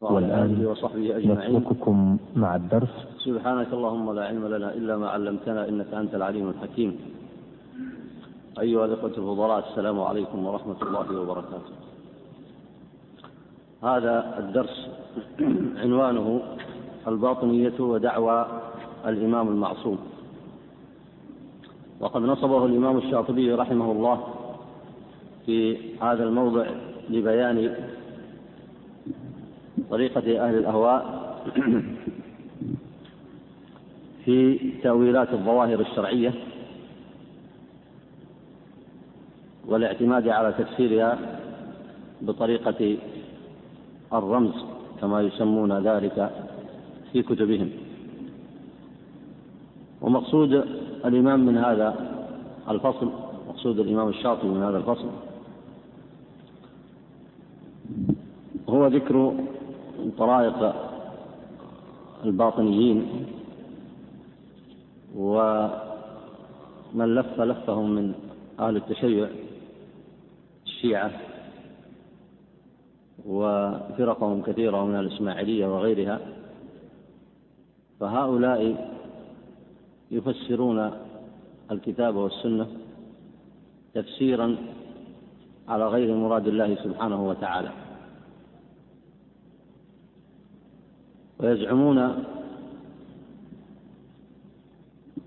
والآن وصحبه أجمعين. نترككم مع الدرس. سبحانك اللهم لا علم لنا إلا ما علمتنا إنك أنت العليم الحكيم. أيها الإخوة الفضلاء السلام عليكم ورحمة الله وبركاته. هذا الدرس عنوانه الباطنية ودعوى الإمام المعصوم. وقد نصبه الإمام الشاطبي رحمه الله في هذا الموضع لبيان طريقة أهل الأهواء في تأويلات الظواهر الشرعية والاعتماد على تفسيرها بطريقة الرمز كما يسمون ذلك في كتبهم. ومقصود الإمام من هذا الفصل مقصود الإمام الشاطبي من هذا الفصل هو ذكر طرائق الباطنيين ومن لف لفهم من أهل التشيع الشيعة وفرقهم كثيرة من الإسماعيلية وغيرها فهؤلاء يفسرون الكتاب والسنة تفسيرا على غير مراد الله سبحانه وتعالى. ويزعمون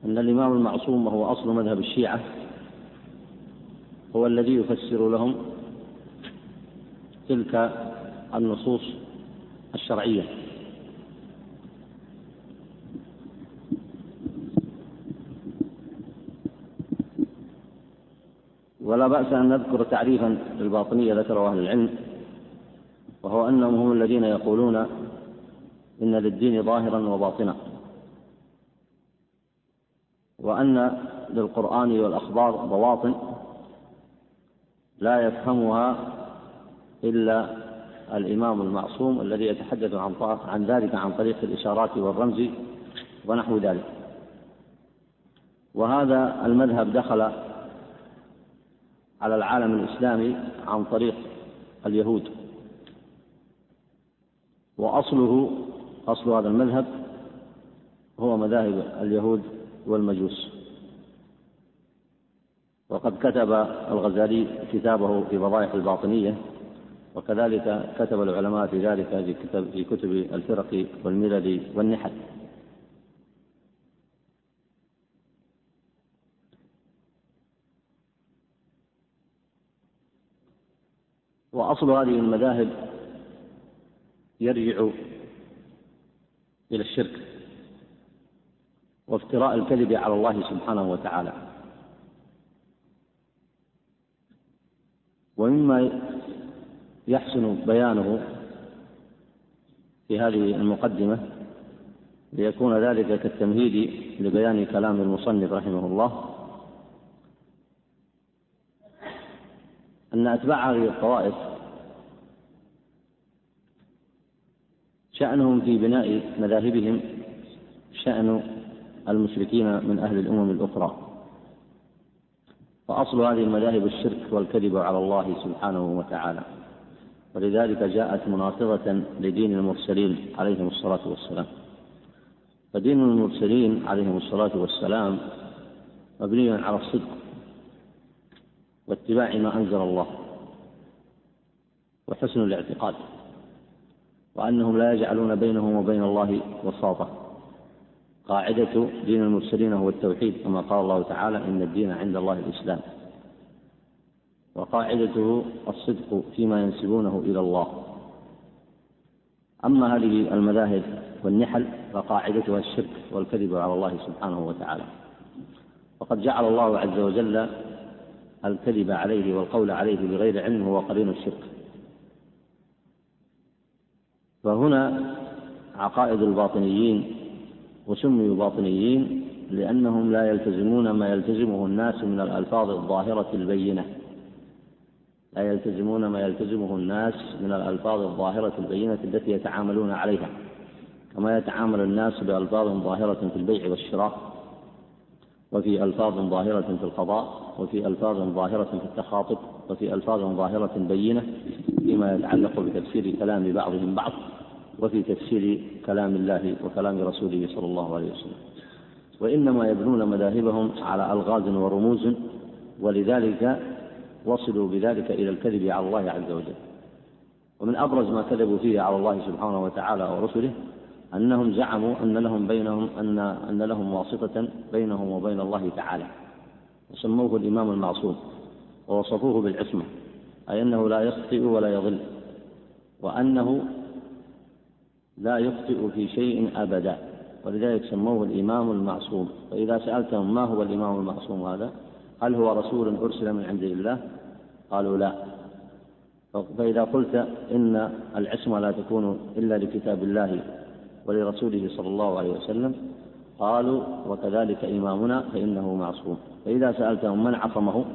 أن الإمام المعصوم وهو أصل مذهب الشيعة هو الذي يفسر لهم تلك النصوص الشرعية. ولا بأس أن نذكر تعريفا للباطنية ذكره أهل العلم وهو أنهم هم الذين يقولون إن للدين ظاهرا وباطنا. وأن للقرآن والأخبار بواطن لا يفهمها إلا الإمام المعصوم الذي يتحدث عن عن ذلك عن طريق الإشارات والرمز ونحو ذلك. وهذا المذهب دخل على العالم الإسلامي عن طريق اليهود. وأصله أصل هذا المذهب هو مذاهب اليهود والمجوس. وقد كتب الغزالي كتابه في فضائح الباطنية وكذلك كتب العلماء في ذلك في كتب, في كتب الفرق والملل والنحل. وأصل هذه المذاهب يرجع إلى الشرك وافتراء الكذب على الله سبحانه وتعالى. ومما يحسن بيانه في هذه المقدمة ليكون ذلك كالتمهيد لبيان كلام المصنف رحمه الله أن أتباع هذه الطوائف شأنهم في بناء مذاهبهم شأن المشركين من أهل الأمم الأخرى. فأصل هذه المذاهب الشرك والكذب على الله سبحانه وتعالى. ولذلك جاءت مناقضة لدين المرسلين عليهم الصلاة والسلام. فدين المرسلين عليهم الصلاة والسلام مبني على الصدق واتباع ما أنزل الله وحسن الاعتقاد. وأنهم لا يجعلون بينهم وبين الله وساطة. قاعدة دين المرسلين هو التوحيد كما قال الله تعالى إن الدين عند الله الإسلام. وقاعدته الصدق فيما ينسبونه إلى الله. أما هذه المذاهب والنحل فقاعدتها الشرك والكذب على الله سبحانه وتعالى. وقد جعل الله عز وجل الكذب عليه والقول عليه بغير علم هو قرين الشرك. فهنا عقائد الباطنيين وسميوا باطنيين لأنهم لا يلتزمون ما يلتزمه الناس من الألفاظ الظاهرة البينة. لا يلتزمون ما يلتزمه الناس من الألفاظ الظاهرة البينة التي يتعاملون عليها. كما يتعامل الناس بألفاظ ظاهرة في البيع والشراء وفي ألفاظ ظاهرة في القضاء وفي ألفاظ ظاهرة في التخاطب وفي ألفاظ ظاهرة بينة. فيما يتعلق بتفسير كلام بعضهم بعض وفي تفسير كلام الله وكلام رسوله صلى الله عليه وسلم. وإنما يبنون مذاهبهم على ألغاز ورموز ولذلك وصلوا بذلك إلى الكذب على الله عز وجل. ومن أبرز ما كذبوا فيه على الله سبحانه وتعالى ورسله أنهم زعموا أن لهم بينهم أن أن لهم واسطة بينهم وبين الله تعالى. وسموه الإمام المعصوم ووصفوه بالعصمة. أي أنه لا يخطئ ولا يضل وأنه لا يخطئ في شيء أبدا ولذلك سموه الإمام المعصوم. فإذا سألتهم ما هو الإمام المعصوم هذا هل هو رسول أرسل من عند الله؟ قالوا لا. فإذا قلت إن العصمة لا تكون إلا لكتاب الله ولرسوله صلى الله عليه وسلم قالوا وكذلك إمامنا فإنه معصوم. فإذا سألتهم من عصمه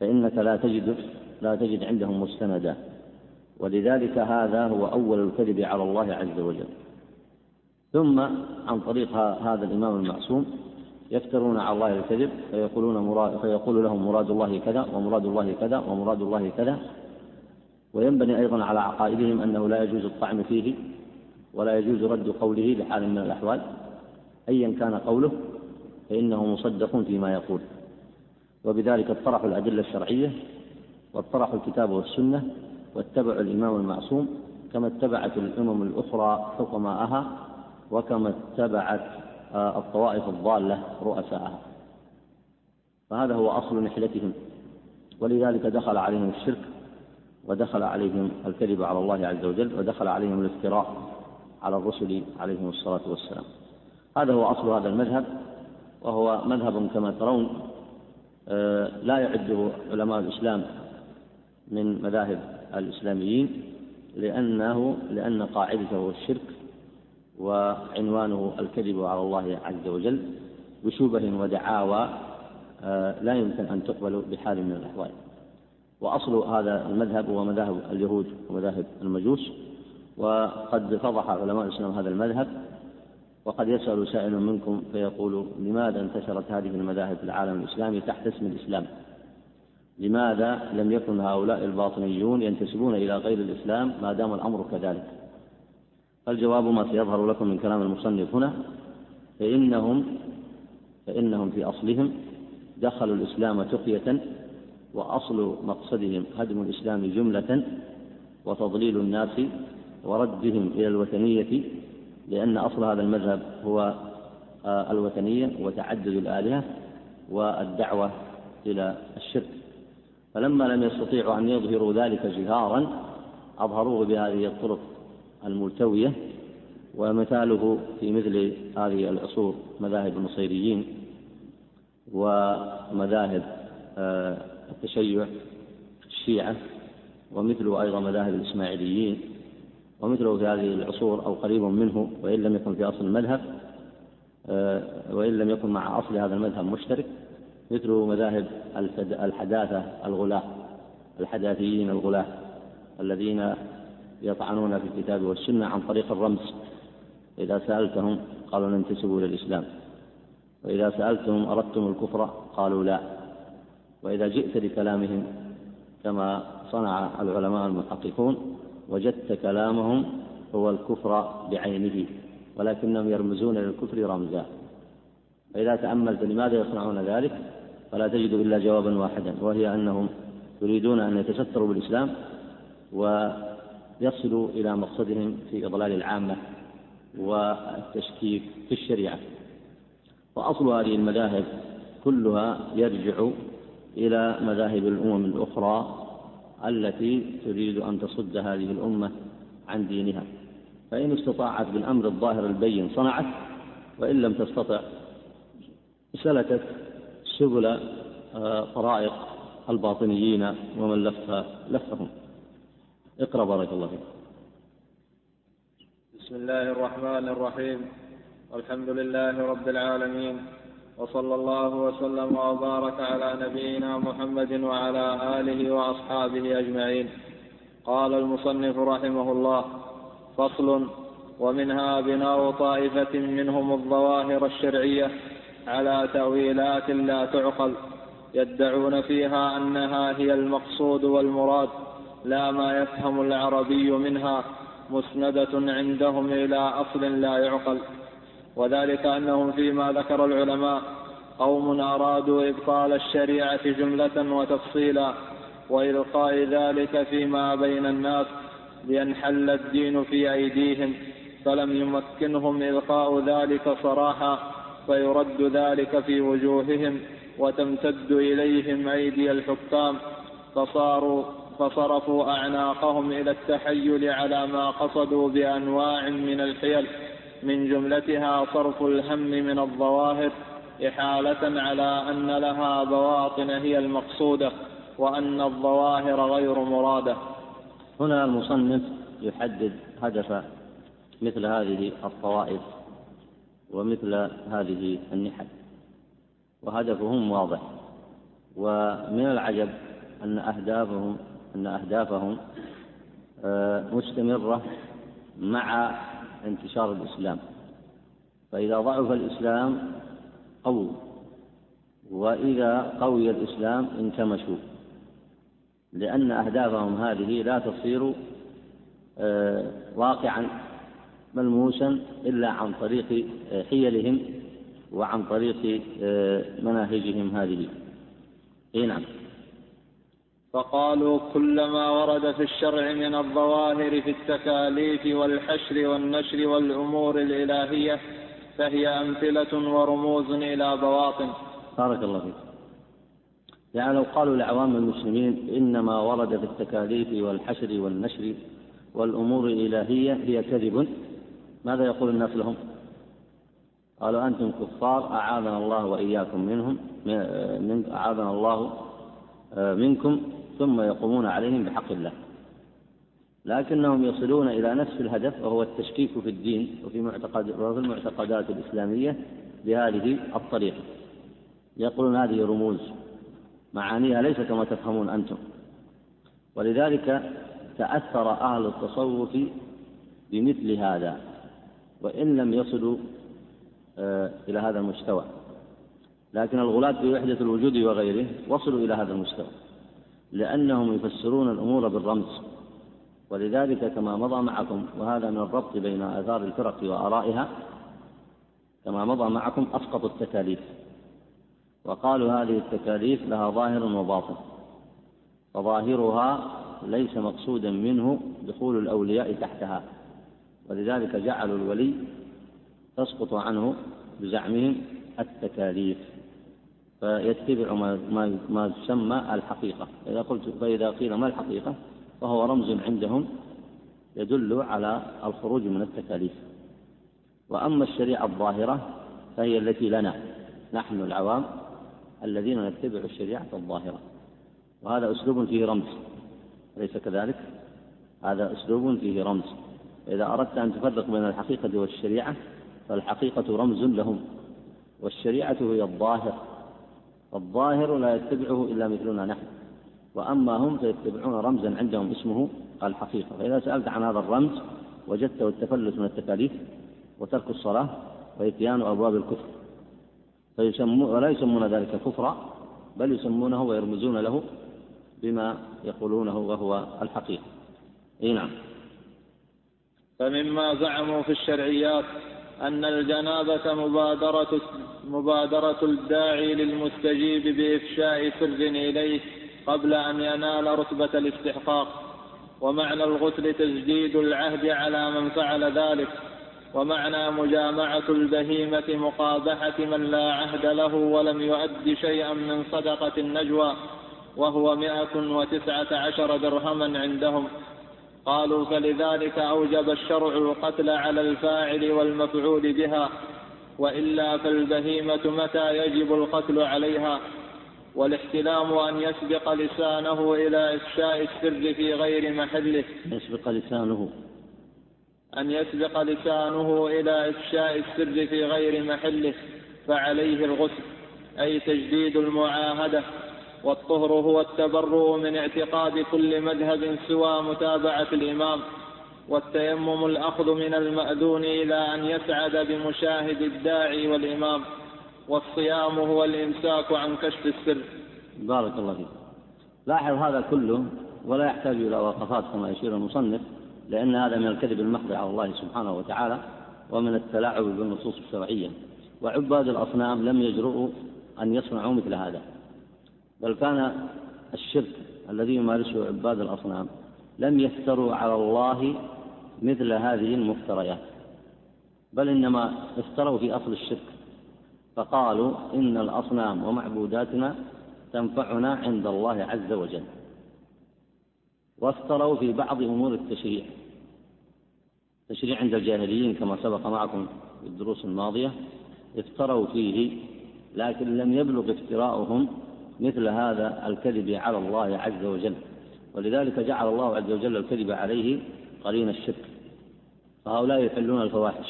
فإنك لا تجد لا تجد عندهم مستندا ولذلك هذا هو أول الكذب على الله عز وجل. ثم عن طريق هذا الإمام المعصوم يفترون على الله الكذب فيقولون مراد فيقول لهم مراد الله كذا ومراد الله كذا ومراد الله كذا. وينبني أيضا على عقائدهم أنه لا يجوز الطعن فيه ولا يجوز رد قوله بحال من الأحوال. أيا كان قوله فإنه مصدق فيما يقول. وبذلك اطرحوا الأدلة الشرعية واطرحوا الكتاب والسنة واتبعوا الإمام المعصوم كما اتبعت الأمم الأخرى حكماءها وكما اتبعت آه، الطوائف الضالة رؤساءها. فهذا هو أصل نحلتهم. ولذلك دخل عليهم الشرك ودخل عليهم الكذب على الله عز وجل ودخل عليهم الافتراء على الرسل عليهم الصلاة والسلام. هذا هو أصل هذا المذهب وهو مذهب كما ترون لا يعده علماء الإسلام من مذاهب الإسلاميين لأنه لأن قاعدته الشرك وعنوانه الكذب على الله عز وجل بشبه ودعاوى آه، لا يمكن أن تقبل بحال من الأحوال. وأصل هذا المذهب هو مذاهب اليهود ومذاهب المجوس وقد فضح علماء الإسلام هذا المذهب وقد يسأل سائل منكم فيقول لماذا انتشرت هذه المذاهب في العالم الإسلامي تحت اسم الإسلام؟ لماذا لم يكن هؤلاء الباطنيون ينتسبون إلى غير الإسلام ما دام الأمر كذلك؟ الجواب ما سيظهر لكم من كلام المصنف هنا فإنهم فإنهم في أصلهم دخلوا الإسلام تقية وأصل مقصدهم هدم الإسلام جملة وتضليل الناس وردهم إلى الوثنية لأن أصل هذا المذهب هو آه، الوثنية وتعدد الآلهة والدعوة إلى الشرك. فلما لم يستطيعوا أن يظهروا ذلك جهارا أظهروه بهذه الطرق الملتوية ومثاله في مثل هذه العصور مذاهب النصيريين ومذاهب آه، التشيع الشيعة ومثله أيضا مذاهب الإسماعيليين. ومثله في هذه العصور أو قريب منه وإن لم يكن في أصل المذهب آه، وإن لم يكن مع أصل هذا المذهب مشترك مثل مذاهب الحداثة الغلاة الحداثيين الغلاة الذين يطعنون في الكتاب والسنة عن طريق الرمز. إذا سألتهم قالوا ننتسب إلى الإسلام. وإذا سألتهم أردتم الكفر قالوا لا. وإذا جئت لكلامهم كما صنع العلماء المحققون وجدت كلامهم هو الكفر بعينه ولكنهم يرمزون للكفر رمزا. فإذا تأملت لماذا يصنعون ذلك؟ فلا تجد إلا جوابا واحدا وهي أنهم يريدون أن يتستروا بالإسلام ويصلوا إلى مقصدهم في إضلال العامة والتشكيك في الشريعة. وأصل هذه المذاهب كلها يرجع إلى مذاهب الأمم الأخرى التي تريد أن تصد هذه الأمة عن دينها. فإن استطاعت بالأمر الظاهر البين صنعت وإن لم تستطع سلكت سبل آه، طرائق الباطنيين ومن لف لفهم. اقرأ بارك الله فيك. بسم الله الرحمن الرحيم. والحمد لله رب العالمين. وصلى الله وسلم وبارك على نبينا محمد وعلى آله وأصحابه أجمعين. قال المصنف رحمه الله فصل ومنها بناء طائفة منهم الظواهر الشرعية على تأويلات لا تعقل يدعون فيها أنها هي المقصود والمراد لا ما يفهم العربي منها مسندة عندهم إلى أصل لا يعقل. وذلك أنهم فيما ذكر العلماء قوم أرادوا إبطال الشريعة جملة وتفصيلا وإلقاء ذلك فيما بين الناس لينحل الدين في أيديهم فلم يمكنهم إلقاء ذلك صراحا فيرد ذلك في وجوههم وتمتد إليهم أيدي الحكام فصاروا فصرفوا أعناقهم إلى التحيل على ما قصدوا بأنواع من الحيل. من جملتها صرف الهم من الظواهر إحالة على أن لها بواطن هي المقصودة وأن الظواهر غير مرادة. هنا المصنف يحدد هدف مثل هذه الطوائف ومثل هذه النحل وهدفهم واضح. ومن العجب أن أهدافهم أن أهدافهم آه، مستمرة مع انتشار الإسلام. فإذا ضعف الإسلام قووا وإذا قوي الإسلام انكمشوا. لأن أهدافهم هذه لا تصير آه، واقعا ملموسا إلا عن طريق آه، حيلهم وعن طريق آه، مناهجهم هذه. إي نعم. فقالوا كل ما ورد في الشرع من الظواهر في التكاليف والحشر والنشر والأمور الإلهية فهي أمثلة ورموز إلى بواطن. بارك الله فيك. يعني لو قالوا لعوام المسلمين إنما ورد في التكاليف والحشر والنشر والأمور الإلهية هي كذب ماذا يقول الناس لهم؟ قالوا أنتم كفار أعاذنا الله وإياكم منهم من أعاذنا الله آه، منكم ثم يقومون عليهم بحق الله. لكنهم يصلون إلى نفس الهدف وهو التشكيك في الدين وفي معتقد وفي المعتقدات الإسلامية بهذه الطريقة. يقولون هذه رموز معانيها ليس كما تفهمون أنتم. ولذلك تأثر أهل التصوف بمثل هذا وإن لم يصلوا آه، إلى هذا المستوى. لكن الغلاة في وحدة الوجود وغيره وصلوا إلى هذا المستوى. لأنهم يفسرون الأمور بالرمز. ولذلك كما مضى معكم وهذا من الربط بين آثار الفرق وآرائها كما مضى معكم أسقطوا التكاليف. وقالوا هذه التكاليف لها ظاهر وباطن. فظاهرها ليس مقصودا منه دخول الأولياء تحتها. ولذلك جعلوا الولي تسقط عنه بزعمهم التكاليف. فيتبع ما ما ما يسمى الحقيقة. إذا قلت فإذا قيل ما الحقيقة فهو رمز عندهم يدل على الخروج من التكاليف. وأما الشريعة الظاهرة فهي التي لنا نحن العوام الذين نتبع الشريعة الظاهرة. وهذا أسلوب فيه رمز. أليس كذلك؟ هذا أسلوب فيه رمز. إذا أردت أن تفرق بين الحقيقة والشريعة فالحقيقة رمز لهم والشريعة هي الظاهر. الظاهر لا يتبعه إلا مثلنا نحن. وأما هم فيتبعون رمزا عندهم اسمه الحقيقة فإذا سألت عن هذا الرمز وجدته التفلت من التكاليف وترك الصلاة وإتيان أبواب الكفر. ولا يسمون ذلك كفرا بل يسمونه ويرمزون له بما يقولونه وهو الحقيقة. أي نعم. فمما زعموا في الشرعيات أن الجنابة مبادرة مبادرة الداعي للمستجيب بإفشاء سر إليه قبل أن ينال رتبة الاستحقاق. ومعنى الغسل تجديد العهد على من فعل ذلك. ومعنى مجامعة البهيمة مقابحة من لا عهد له ولم يؤد شيئا من صدقة النجوى. وهو مائة وتسعة عشر درهما عندهم. قالوا فلذلك أوجب الشرع القتل على الفاعل والمفعول بها وإلا فالبهيمة متى يجب القتل عليها؟ والاحتلام أن يسبق لسانه إلى إفشاء السر في غير محله. يسبق لسانه. أن يسبق لسانه إلى إفشاء السر في غير محله فعليه الغسل أي تجديد المعاهدة. والطهر هو التبرؤ من اعتقاد كل مذهب سوى متابعة الإمام والتيمم الأخذ من المأذون إلى أن يسعد بمشاهد الداعي والإمام والصيام هو الإمساك عن كشف السر. بارك الله فيك. لاحظ هذا كله ولا يحتاج إلى وقفات كما يشير المصنف لأن هذا من الكذب المحض على الله سبحانه وتعالى ومن التلاعب بالنصوص الشرعية. وعباد الأصنام لم يجرؤوا أن يصنعوا مثل هذا. بل كان الشرك الذي يمارسه عباد الأصنام لم يفتروا على الله مثل هذه المفتريات بل إنما افتروا في أصل الشرك فقالوا إن الأصنام ومعبوداتنا تنفعنا عند الله عز وجل وافتروا في بعض أمور التشريع التشريع عند الجاهليين كما سبق معكم في الدروس الماضية افتروا فيه لكن لم يبلغ افتراؤهم مثل هذا الكذب على الله عز وجل. ولذلك جعل الله عز وجل الكذب عليه قرين الشرك. فهؤلاء يحلون الفواحش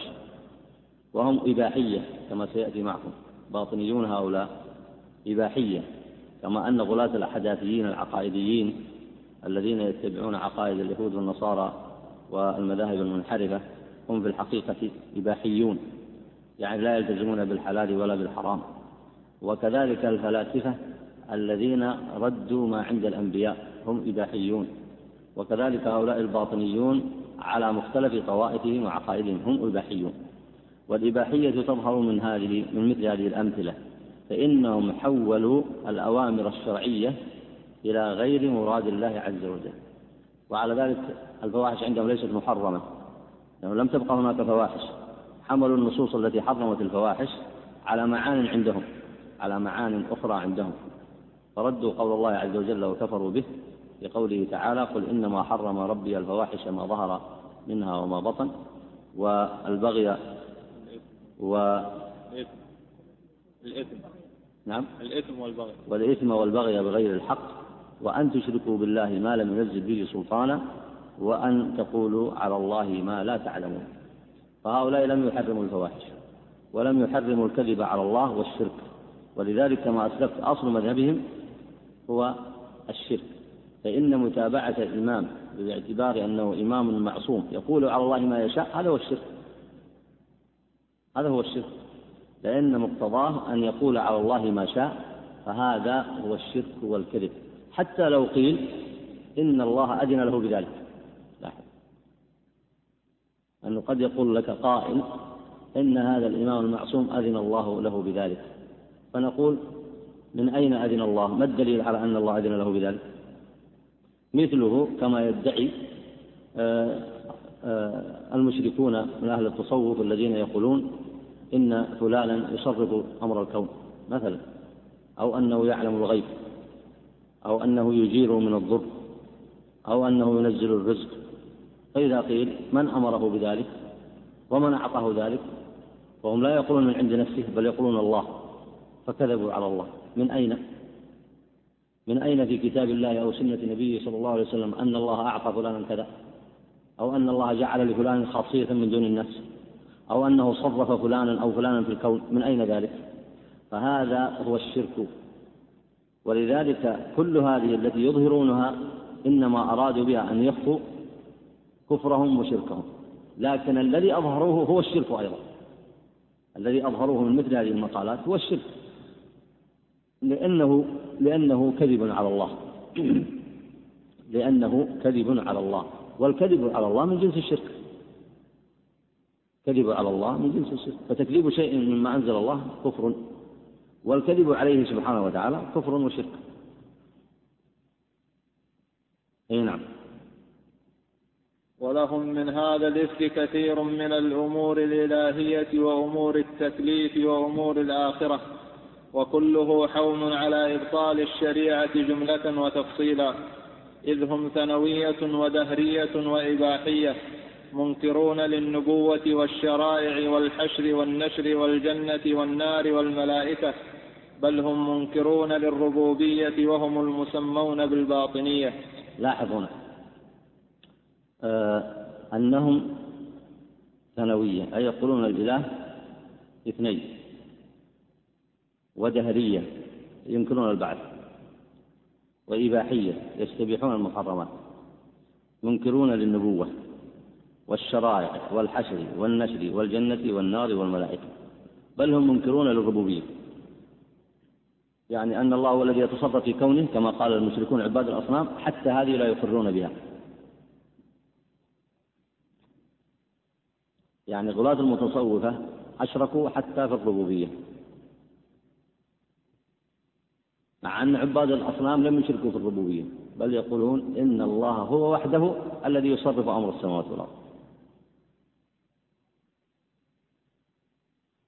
وهم إباحية كما سيأتي معكم. باطنيون هؤلاء إباحية كما أن غلاة الأحداثيين العقائديين الذين يتبعون عقائد اليهود والنصارى والمذاهب المنحرفة هم في الحقيقة إباحيون. يعني لا يلتزمون بالحلال ولا بالحرام. وكذلك الفلاسفة الذين ردوا ما عند الأنبياء هم إباحيون. وكذلك هؤلاء الباطنيون على مختلف طوائفهم وعقائدهم هم إباحيون. والإباحية تظهر من هذه من مثل هذه الأمثلة. فإنهم حولوا الأوامر الشرعية إلى غير مراد الله عز وجل. وعلى ذلك الفواحش عندهم ليست محرمة. لأنه لم تبقى هناك فواحش. حملوا النصوص التي حرمت الفواحش على معان عندهم على معان أخرى عندهم. فردوا قول الله عز وجل وكفروا به بقوله تعالى قل إنما حرم ربي الفواحش ما ظهر منها وما بطن والبغي و الإثم. نعم. الإثم والبغي. والإثم والبغي بغير الحق وأن تشركوا بالله ما لم ينزل به سلطانا وأن تقولوا على الله ما لا تعلمون. فهؤلاء لم يحرموا الفواحش ولم يحرموا الكذب على الله والشرك. ولذلك كما أسلفت أصل مذهبهم هو الشرك. فإن متابعة الإمام باعتبار أنه إمام معصوم يقول على الله ما يشاء هذا هو الشرك. هذا هو الشرك. لأن مقتضاه أن يقول على الله ما شاء فهذا هو الشرك والكذب. حتى لو قيل إن الله أذن له بذلك. لاحظ أنه قد يقول لك قائل إن هذا الإمام المعصوم أذن الله له بذلك. فنقول من أين أذن الله؟ ما الدليل على أن الله أذن له بذلك؟ مثله كما يدعي آه، آه، المشركون من أهل التصوف الذين يقولون إن فلانا يصرف أمر الكون مثلا أو أنه يعلم الغيب أو أنه يجير من الضر أو أنه ينزل الرزق. فإذا قيل من أمره بذلك؟ ومن أعطاه ذلك؟ وهم لا يقولون من عند نفسه بل يقولون الله فكذبوا على الله. من أين؟ من أين في كتاب الله أو سنة نبيه صلى الله عليه وسلم أن الله أعطى فلانا كذا؟ أو أن الله جعل لفلان خاصية من دون الناس؟ أو أنه صرف فلانا أو فلانا في الكون؟ من أين ذلك؟ فهذا هو الشرك. ولذلك كل هذه التي يظهرونها إنما أرادوا بها أن يخفوا كفرهم وشركهم. لكن الذي أظهروه هو الشرك أيضا. الذي أظهروه من مثل هذه المقالات هو الشرك. لأنه لأنه كذب على الله. لأنه كذب على الله. والكذب على الله من جنس الشرك. كذب على الله من جنس الشرك. فتكذيب شيء مما أنزل الله كفر. والكذب عليه سبحانه وتعالى كفر وشرك. أي نعم. ولهم من هذا الإفك كثير من الأمور الإلهية وأمور التكليف وأمور الآخرة. وكله حوم على إبطال الشريعة جملة وتفصيلا. إذ هم ثنوية ودهرية وإباحية منكرون للنبوة والشرائع والحشر والنشر والجنة والنار والملائكة بل هم منكرون للربوبية وهم المسمون بالباطنية. لاحظ هنا آه أنهم ثانوية أي يقولون الإله اثنين. ودهرية ينكرون البعث وإباحية يستبيحون المحرمات منكرون للنبوة والشرائع والحشر والنشر والجنة والنار والملائكة بل هم منكرون للربوبية. يعني أن الله هو الذي يتصرف في كونه كما قال المشركون عباد الأصنام حتى هذه لا يقرون بها. يعني غلاة المتصوفة أشركوا حتى في الربوبية. مع أن عباد الأصنام لم يشركوا في الربوبية بل يقولون إن الله هو وحده الذي يصرف أمر السماوات والأرض.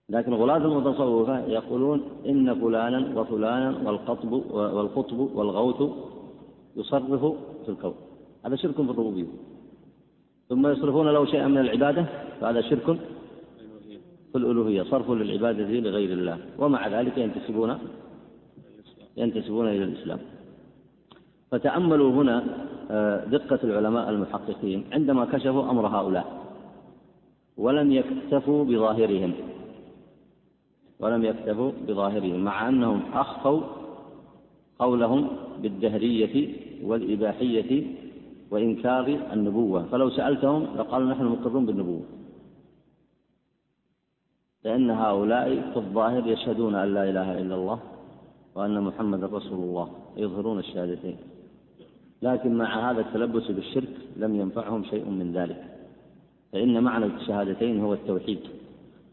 لكن غلاة المتصوفة يقولون إن فلانا وفلانا والقطب والقطب والغوث يصرف في الكون. هذا شرك في الربوبية. ثم يصرفون له شيئا من العبادة فهذا شرك في الألوهية صرف للعبادة لغير الله. ومع ذلك ينتسبون ينتسبون إلى الإسلام. فتأملوا هنا آه، دقة العلماء المحققين عندما كشفوا أمر هؤلاء. ولم يكتفوا بظاهرهم. ولم يكتفوا بظاهرهم مع أنهم أخفوا قولهم بالدهرية والإباحية وإنكار النبوة. فلو سألتهم لقالوا نحن مقرون بالنبوة. لأن هؤلاء في الظاهر يشهدون أن لا إله إلا الله. وأن محمد رسول الله. يظهرون الشهادتين لكن مع هذا التلبس بالشرك لم ينفعهم شيء من ذلك. فإن معنى الشهادتين هو التوحيد.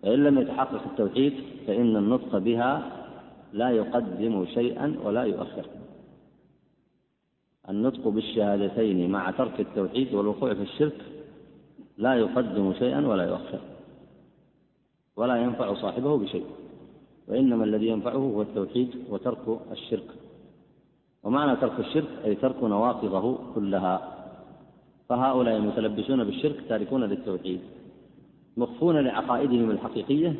فإن لم يتحقق التوحيد فإن النطق بها لا يقدم شيئا ولا يؤخر. النطق بالشهادتين مع ترك التوحيد والوقوع في الشرك لا يقدم شيئا ولا يؤخر. ولا ينفع صاحبه بشيء. وإنما الذي ينفعه هو التوحيد وترك الشرك. ومعنى ترك الشرك أي ترك نواقضه كلها. فهؤلاء المتلبسون بالشرك تاركون للتوحيد مخفون لعقائدهم الحقيقية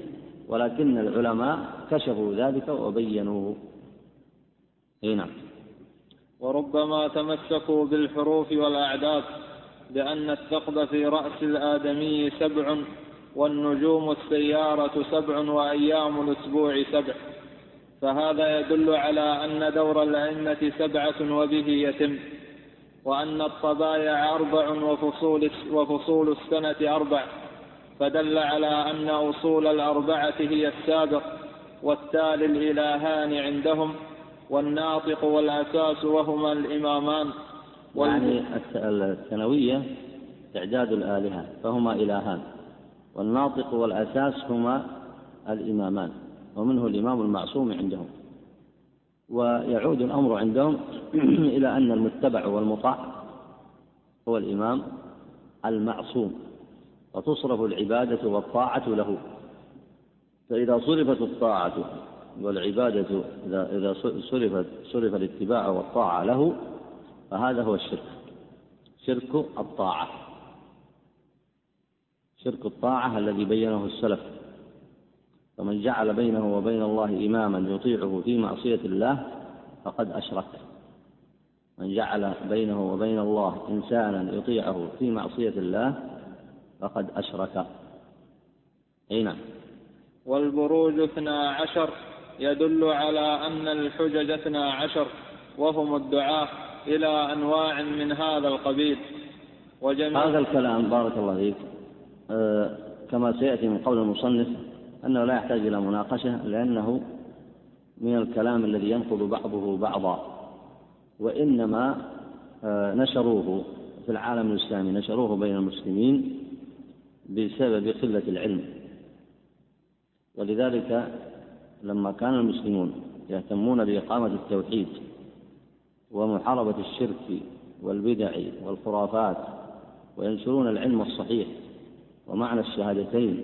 ولكن العلماء كشفوا ذلك وبينوه. أي نعم. وربما تمسكوا بالحروف والأعداد بأن الثقب في رأس الآدمي سبع والنجوم السيارة سبع وأيام الأسبوع سبع. فهذا يدل على أن دور الأئمة سبعة وبه يتم وأن الطبايع أربع وفصول, وفصول السنة أربع. فدل على أن أصول الأربعة هي السابق والتالي الإلهان عندهم والناطق والأساس وهما الإمامان. يعني الثانوية تعداد الآلهة فهما إلهان. والناطق والأساس هما الإمامان ومنه الإمام المعصوم عندهم. ويعود الأمر عندهم إلى أن المتبع والمطاع هو الإمام المعصوم وتصرف العبادة والطاعة له. فإذا صرفت الطاعة والعبادة إذا صرفت صرف الاتباع والطاعة له فهذا هو الشرك. شرك الطاعة. شرك الطاعة الذي بينه السلف. فمن جعل بينه وبين الله إماما يطيعه في معصية الله فقد أشرك. من جعل بينه وبين الله إنسانا يطيعه في معصية الله فقد أشرك. أي نعم. والبروج اثنا عشر يدل على أن الحجج اثنا عشر وهم الدعاة إلى أنواع من هذا القبيل. وجميع هذا الكلام بارك الله فيك. كما سيأتي من قول المصنف أنه لا يحتاج إلى مناقشة لأنه من الكلام الذي ينقض بعضه بعضا وإنما آه نشروه في العالم الإسلامي نشروه بين المسلمين بسبب قلة العلم. ولذلك لما كان المسلمون يهتمون بإقامة التوحيد ومحاربة الشرك والبدع والخرافات وينشرون العلم الصحيح ومعنى الشهادتين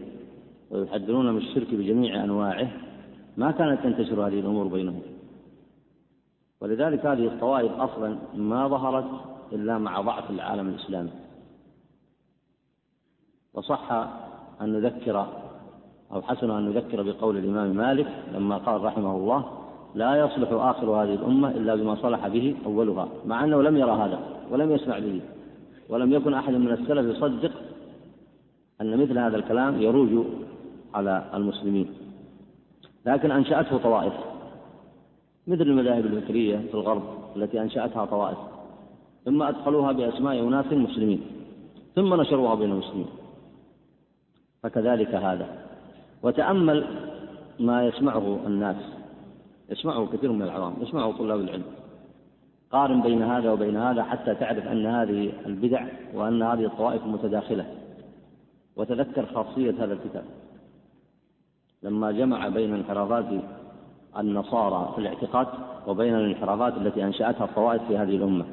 ويحذرون من الشرك بجميع أنواعه ما كانت تنتشر هذه الأمور بينهم. ولذلك هذه الطوائف أصلا ما ظهرت إلا مع ضعف العالم الإسلامي. وصح أن نذكر أو حسن أن نذكر بقول الإمام مالك لما قال رحمه الله لا يصلح آخر هذه الأمة إلا بما صلح به أولها. مع أنه لم يرى هذا ولم يسمع به ولم يكن أحد من السلف يصدق أن مثل هذا الكلام يروج على المسلمين. لكن أنشأته طوائف. مثل المذاهب الفكرية في الغرب التي أنشأتها طوائف. ثم أدخلوها بأسماء أناس مسلمين. ثم نشروها بين المسلمين. فكذلك هذا. وتأمل ما يسمعه الناس. يسمعه كثير من العوام يسمعه طلاب العلم. قارن بين هذا وبين هذا حتى تعرف أن هذه البدع وأن هذه الطوائف متداخلة. وتذكر خاصية هذا الكتاب. لما جمع بين انحرافات النصارى في الاعتقاد وبين الانحرافات التي أنشأتها الطوائف في هذه الأمة.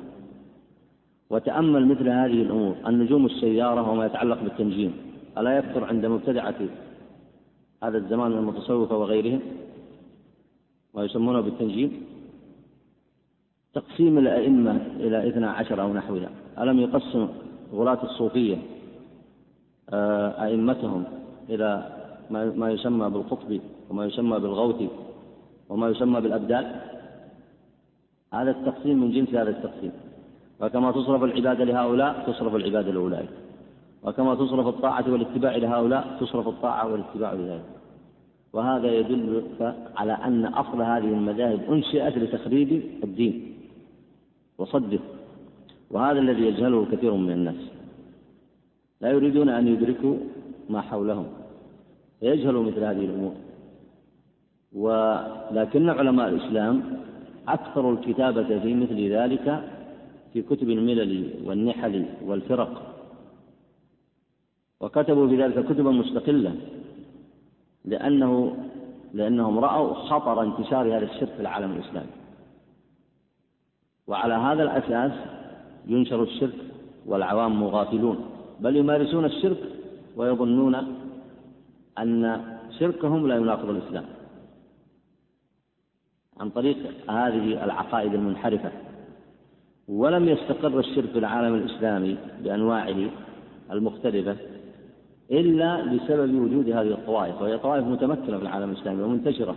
وتأمل مثل هذه الأمور النجوم السيارة وما يتعلق بالتنجيم. ألا يكثر عند مبتدعة هذا الزمان المتصوفة وغيرهم؟ ما يسمونه بالتنجيم؟ تقسيم الأئمة إلى اثنا عشر أو نحوها. ألم يقسم غلاة الصوفية أئمتهم إلى ما يسمى بالقطب وما يسمى بالغوث وما يسمى بالأبدال. هذا التقسيم من جنس هذا التقسيم. فكما تصرف العبادة لهؤلاء تصرف العبادة لأولئك. وكما تصرف الطاعة والاتباع لهؤلاء تصرف الطاعة والاتباع لهؤلاء وهذا يدل على أن أصل هذه المذاهب أنشئت لتخريب الدين وصده. وهذا الذي يجهله كثير من الناس. لا يريدون أن يدركوا ما حولهم فيجهلوا مثل هذه الأمور. ولكن علماء الإسلام أكثروا الكتابة في مثل ذلك في كتب الملل والنحل والفرق. وكتبوا في ذلك كتبا مستقلة لأنه لأنهم رأوا خطر انتشار هذا الشرك في العالم الإسلامي. وعلى هذا الأساس ينشر الشرك والعوام مغافلون. بل يمارسون الشرك ويظنون أن شركهم لا يناقض الإسلام. عن طريق هذه العقائد المنحرفة. ولم يستقر الشرك في العالم الإسلامي بأنواعه المختلفة إلا بسبب وجود هذه الطوائف وهي طوائف متمكنة في العالم الإسلامي ومنتشرة.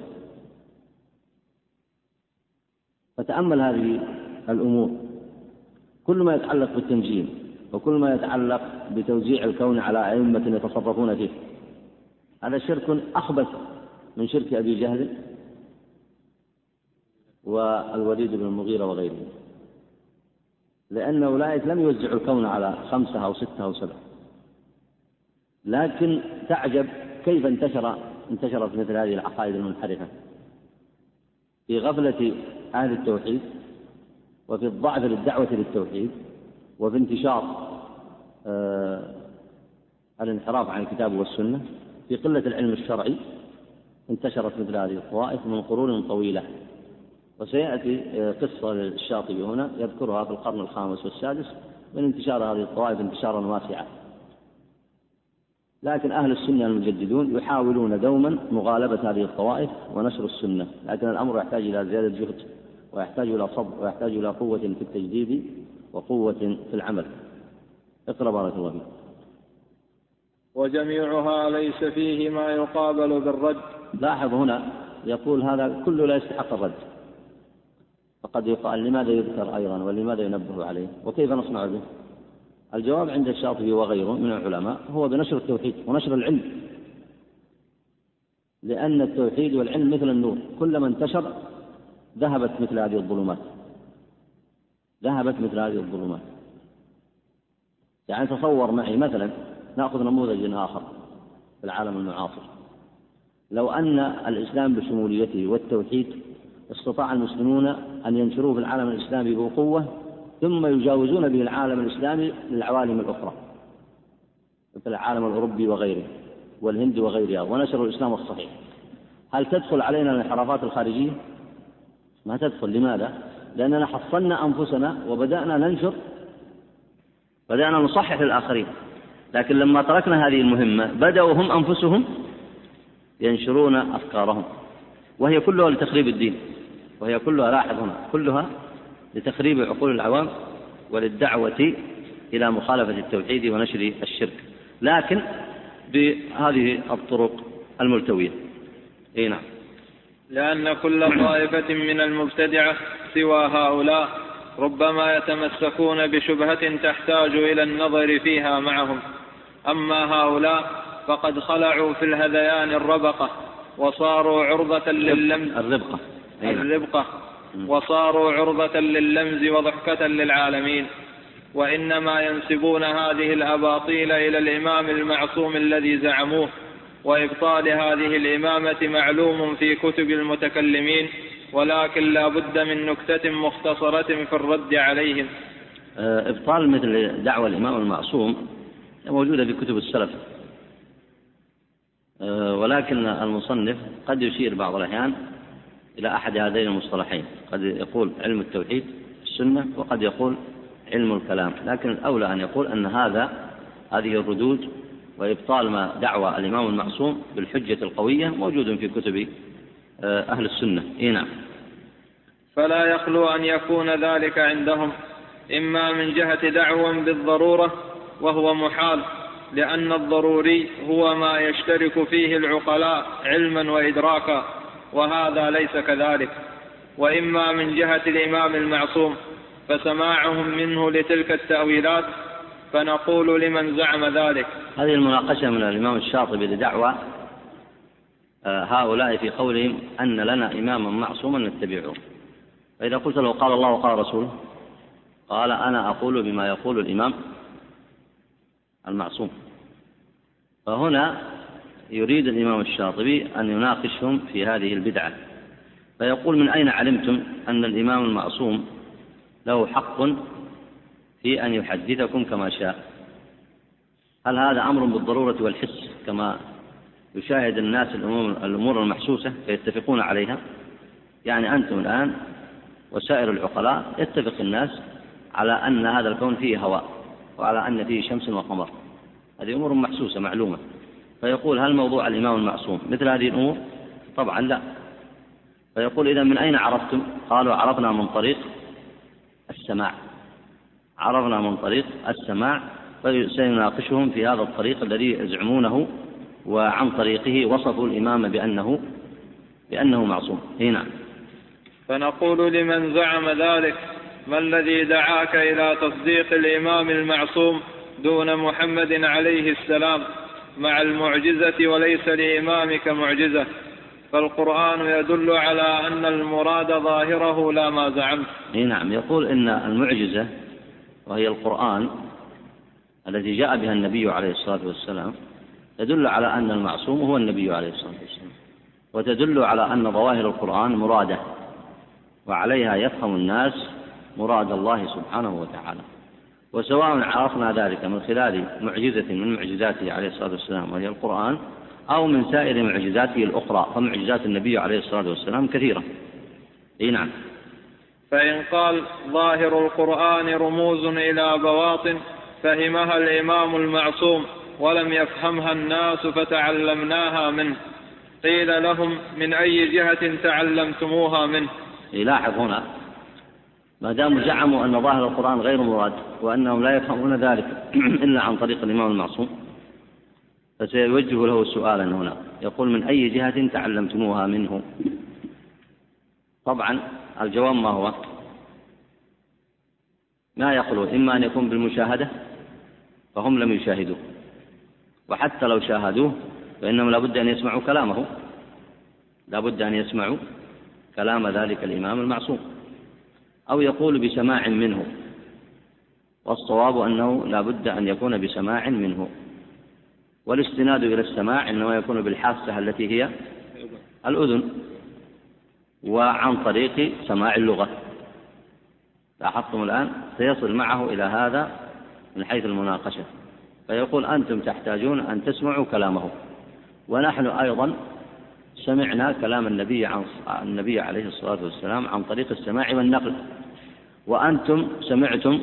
فتأمل هذه الأمور. كل ما يتعلق بالتنجيم وكل ما يتعلق بتوزيع الكون على أئمة يتصرفون فيه. هذا شرك أخبث من شرك أبي جهل والوليد بن المغيرة وغيرهم لأن أولئك لم يوزعوا الكون على خمسة أو ستة أو سبعة. لكن تعجب كيف انتشر انتشرت مثل هذه العقائد المنحرفة. في غفلة أهل التوحيد وفي الضعف للدعوة للتوحيد. وفي انتشار آه الانحراف عن الكتاب والسنة في قلة العلم الشرعي انتشرت مثل هذه الطوائف من قرون طويلة. وسيأتي آه، قصة للشاطبي هنا يذكرها في القرن الخامس والسادس من انتشار هذه الطوائف انتشارا واسعا. لكن أهل السنة المجددون يحاولون دوما مغالبة هذه الطوائف ونشر السنة لكن الأمر يحتاج إلى زيادة جهد ويحتاج إلى صبر ويحتاج إلى قوة في التجديد وقوة في العمل. اقرأ بارك الله فيك. وجميعها ليس فيه ما يقابل بالرد. لاحظ هنا يقول هذا كله لا يستحق الرد. فقد يقال لماذا يذكر أيضا ولماذا ينبه عليه؟ وكيف نصنع به؟ الجواب عند الشاطبي وغيره من العلماء هو بنشر التوحيد ونشر العلم. لأن التوحيد والعلم مثل النور. كلما انتشر ذهبت مثل هذه الظلمات. ذهبت مثل هذه الظلمات. يعني تصور معي مثلا نأخذ نموذج آخر في العالم المعاصر. لو أن الإسلام بشموليته والتوحيد استطاع المسلمون أن ينشروه في العالم الإسلامي بقوه ثم يجاوزون به العالم الإسلامي للعوالم الأخرى. مثل العالم الأوروبي وغيره والهند وغيرها ونشروا الإسلام الصحيح. هل تدخل علينا الانحرافات الخارجية؟ ما تدخل. لماذا؟ لأننا حصلنا أنفسنا وبدأنا ننشر بدأنا نصحح للآخرين. لكن لما تركنا هذه المهمة بدأوا هم أنفسهم ينشرون أفكارهم. وهي كلها لتخريب الدين وهي كلها لاحظ هنا كلها لتخريب عقول العوام وللدعوة إلى مخالفة التوحيد ونشر الشرك. لكن بهذه الطرق الملتوية. أي نعم. لأن كل طائفة من المبتدعة سوى هؤلاء ربما يتمسكون بشبهة تحتاج إلى النظر فيها معهم. أما هؤلاء فقد خلعوا في الهذيان الربقة وصاروا عرضة لللمز الربقة. الربقة. وصاروا عرضة لللمز وضحكة للعالمين. وإنما ينسبون هذه الأباطيل إلى الإمام المعصوم الذي زعموه. وإبطال هذه الإمامة معلوم في كتب المتكلمين ولكن لا بد من نكتة مختصرة في الرد عليهم. آه، إبطال مثل دعوة الإمام المعصوم موجودة في كتب السلف. آه، ولكن المصنف قد يشير بعض الأحيان إلى أحد هذين المصطلحين. قد يقول علم التوحيد السنة وقد يقول علم الكلام. لكن الأولى أن يقول أن هذا هذه الردود وإبطال ما دعوى الإمام المعصوم بالحجة القوية موجود في كتب آه، أهل السنة. إيه نعم. فلا يخلو أن يكون ذلك عندهم إما من جهة دعوى بالضرورة وهو محال لأن الضروري هو ما يشترك فيه العقلاء علما وإدراكا وهذا ليس كذلك. وإما من جهة الإمام المعصوم فسماعهم منه لتلك التأويلات فنقول لمن زعم ذلك. هذه المناقشة من الإمام الشاطبي لدعوى آه، هؤلاء في قولهم أن لنا إماما معصوما نتبعه. فإذا قلت له قال الله وقال رسوله قال أنا أقول بما يقول الإمام المعصوم. فهنا يريد الإمام الشاطبي أن يناقشهم في هذه البدعة. فيقول من أين علمتم أن الإمام المعصوم له حق في أن يحدثكم كما شاء؟ هل هذا أمر بالضرورة والحس كما يشاهد الناس الأمور المحسوسة فيتفقون عليها؟ يعني أنتم الآن وسائر العقلاء يتفق الناس على أن هذا الكون فيه هواء وعلى أن فيه شمس وقمر. هذه أمور محسوسة معلومة. فيقول هل موضوع الإمام المعصوم مثل هذه الأمور؟ طبعا لا. فيقول إذا من أين عرفتم؟ قالوا عرفنا من طريق السماع. عرفنا من طريق السماع فسيناقشهم في هذا الطريق الذي يزعمونه وعن طريقه وصفوا الإمام بأنه بأنه معصوم. هنا. نعم فنقول لمن زعم ذلك ما الذي دعاك إلى تصديق الإمام المعصوم دون محمد عليه السلام مع المعجزة وليس لإمامك معجزة؟ فالقرآن يدل على أن المراد ظاهره لا ما زعمت. نعم يقول إن المعجزة وهي القرآن الذي جاء بها النبي عليه الصلاة والسلام تدل على أن المعصوم هو النبي عليه الصلاة والسلام وتدل على أن ظواهر القرآن مرادة وعليها يفهم الناس مراد الله سبحانه وتعالى. وسواء عرفنا ذلك من خلال معجزة من معجزاته عليه الصلاة والسلام وهي القرآن أو من سائر معجزاته الأخرى فمعجزات النبي عليه الصلاة والسلام كثيرة. أي نعم. فإن قال ظاهر القرآن رموز إلى بواطن فهمها الإمام المعصوم ولم يفهمها الناس فتعلمناها منه. قيل لهم من أي جهة تعلمتموها منه؟ يلاحظ هنا. ما داموا زعموا أن ظاهر القرآن غير مراد وأنهم لا يفهمون ذلك إلا عن طريق الإمام المعصوم فسيوجه له سؤالا هنا. يقول من أي جهة تعلمتموها منه؟ طبعا الجواب ما هو؟ ما يخلو إما أن يكون بالمشاهدة فهم لم يشاهدوه. وحتى لو شاهدوه فإنهم لابد أن يسمعوا كلامه. لابد أن يسمعوا كلام ذلك الإمام المعصوم. أو يقول بسماع منه. والصواب أنه لا بد أن يكون بسماع منه. والاستناد إلى السماع إنما يكون بالحاسة التي هي الأذن. وعن طريق سماع اللغة. لاحظتم الآن؟ سيصل معه إلى هذا من حيث المناقشة. فيقول أنتم تحتاجون أن تسمعوا كلامه. ونحن أيضا سمعنا كلام النبي عن النبي عليه الصلاة والسلام عن طريق السماع والنقل. وأنتم سمعتم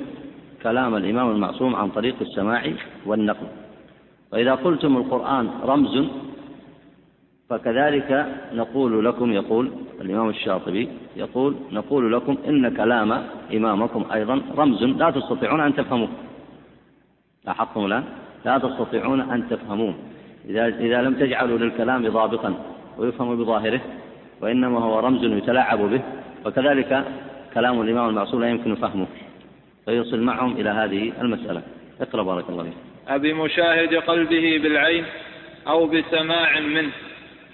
كلام الإمام المعصوم عن طريق السماع والنقل. وإذا قلتم القرآن رمز فكذلك نقول لكم يقول الإمام الشاطبي يقول نقول لكم إن كلام إمامكم أيضا رمز. لا تستطيعون أن تفهموه. لاحظتم الآن؟ لا تستطيعون أن تفهموه. إذا إذا لم تجعلوا للكلام ضابطا ويفهم بظاهره وإنما هو رمز يتلاعب به وكذلك كلام الإمام المعصوم لا يمكن فهمه. فيصل معهم إلى هذه المسألة. اقرأ بارك الله فيك. أبي مشاهد قلبه بالعين أو بسماع منه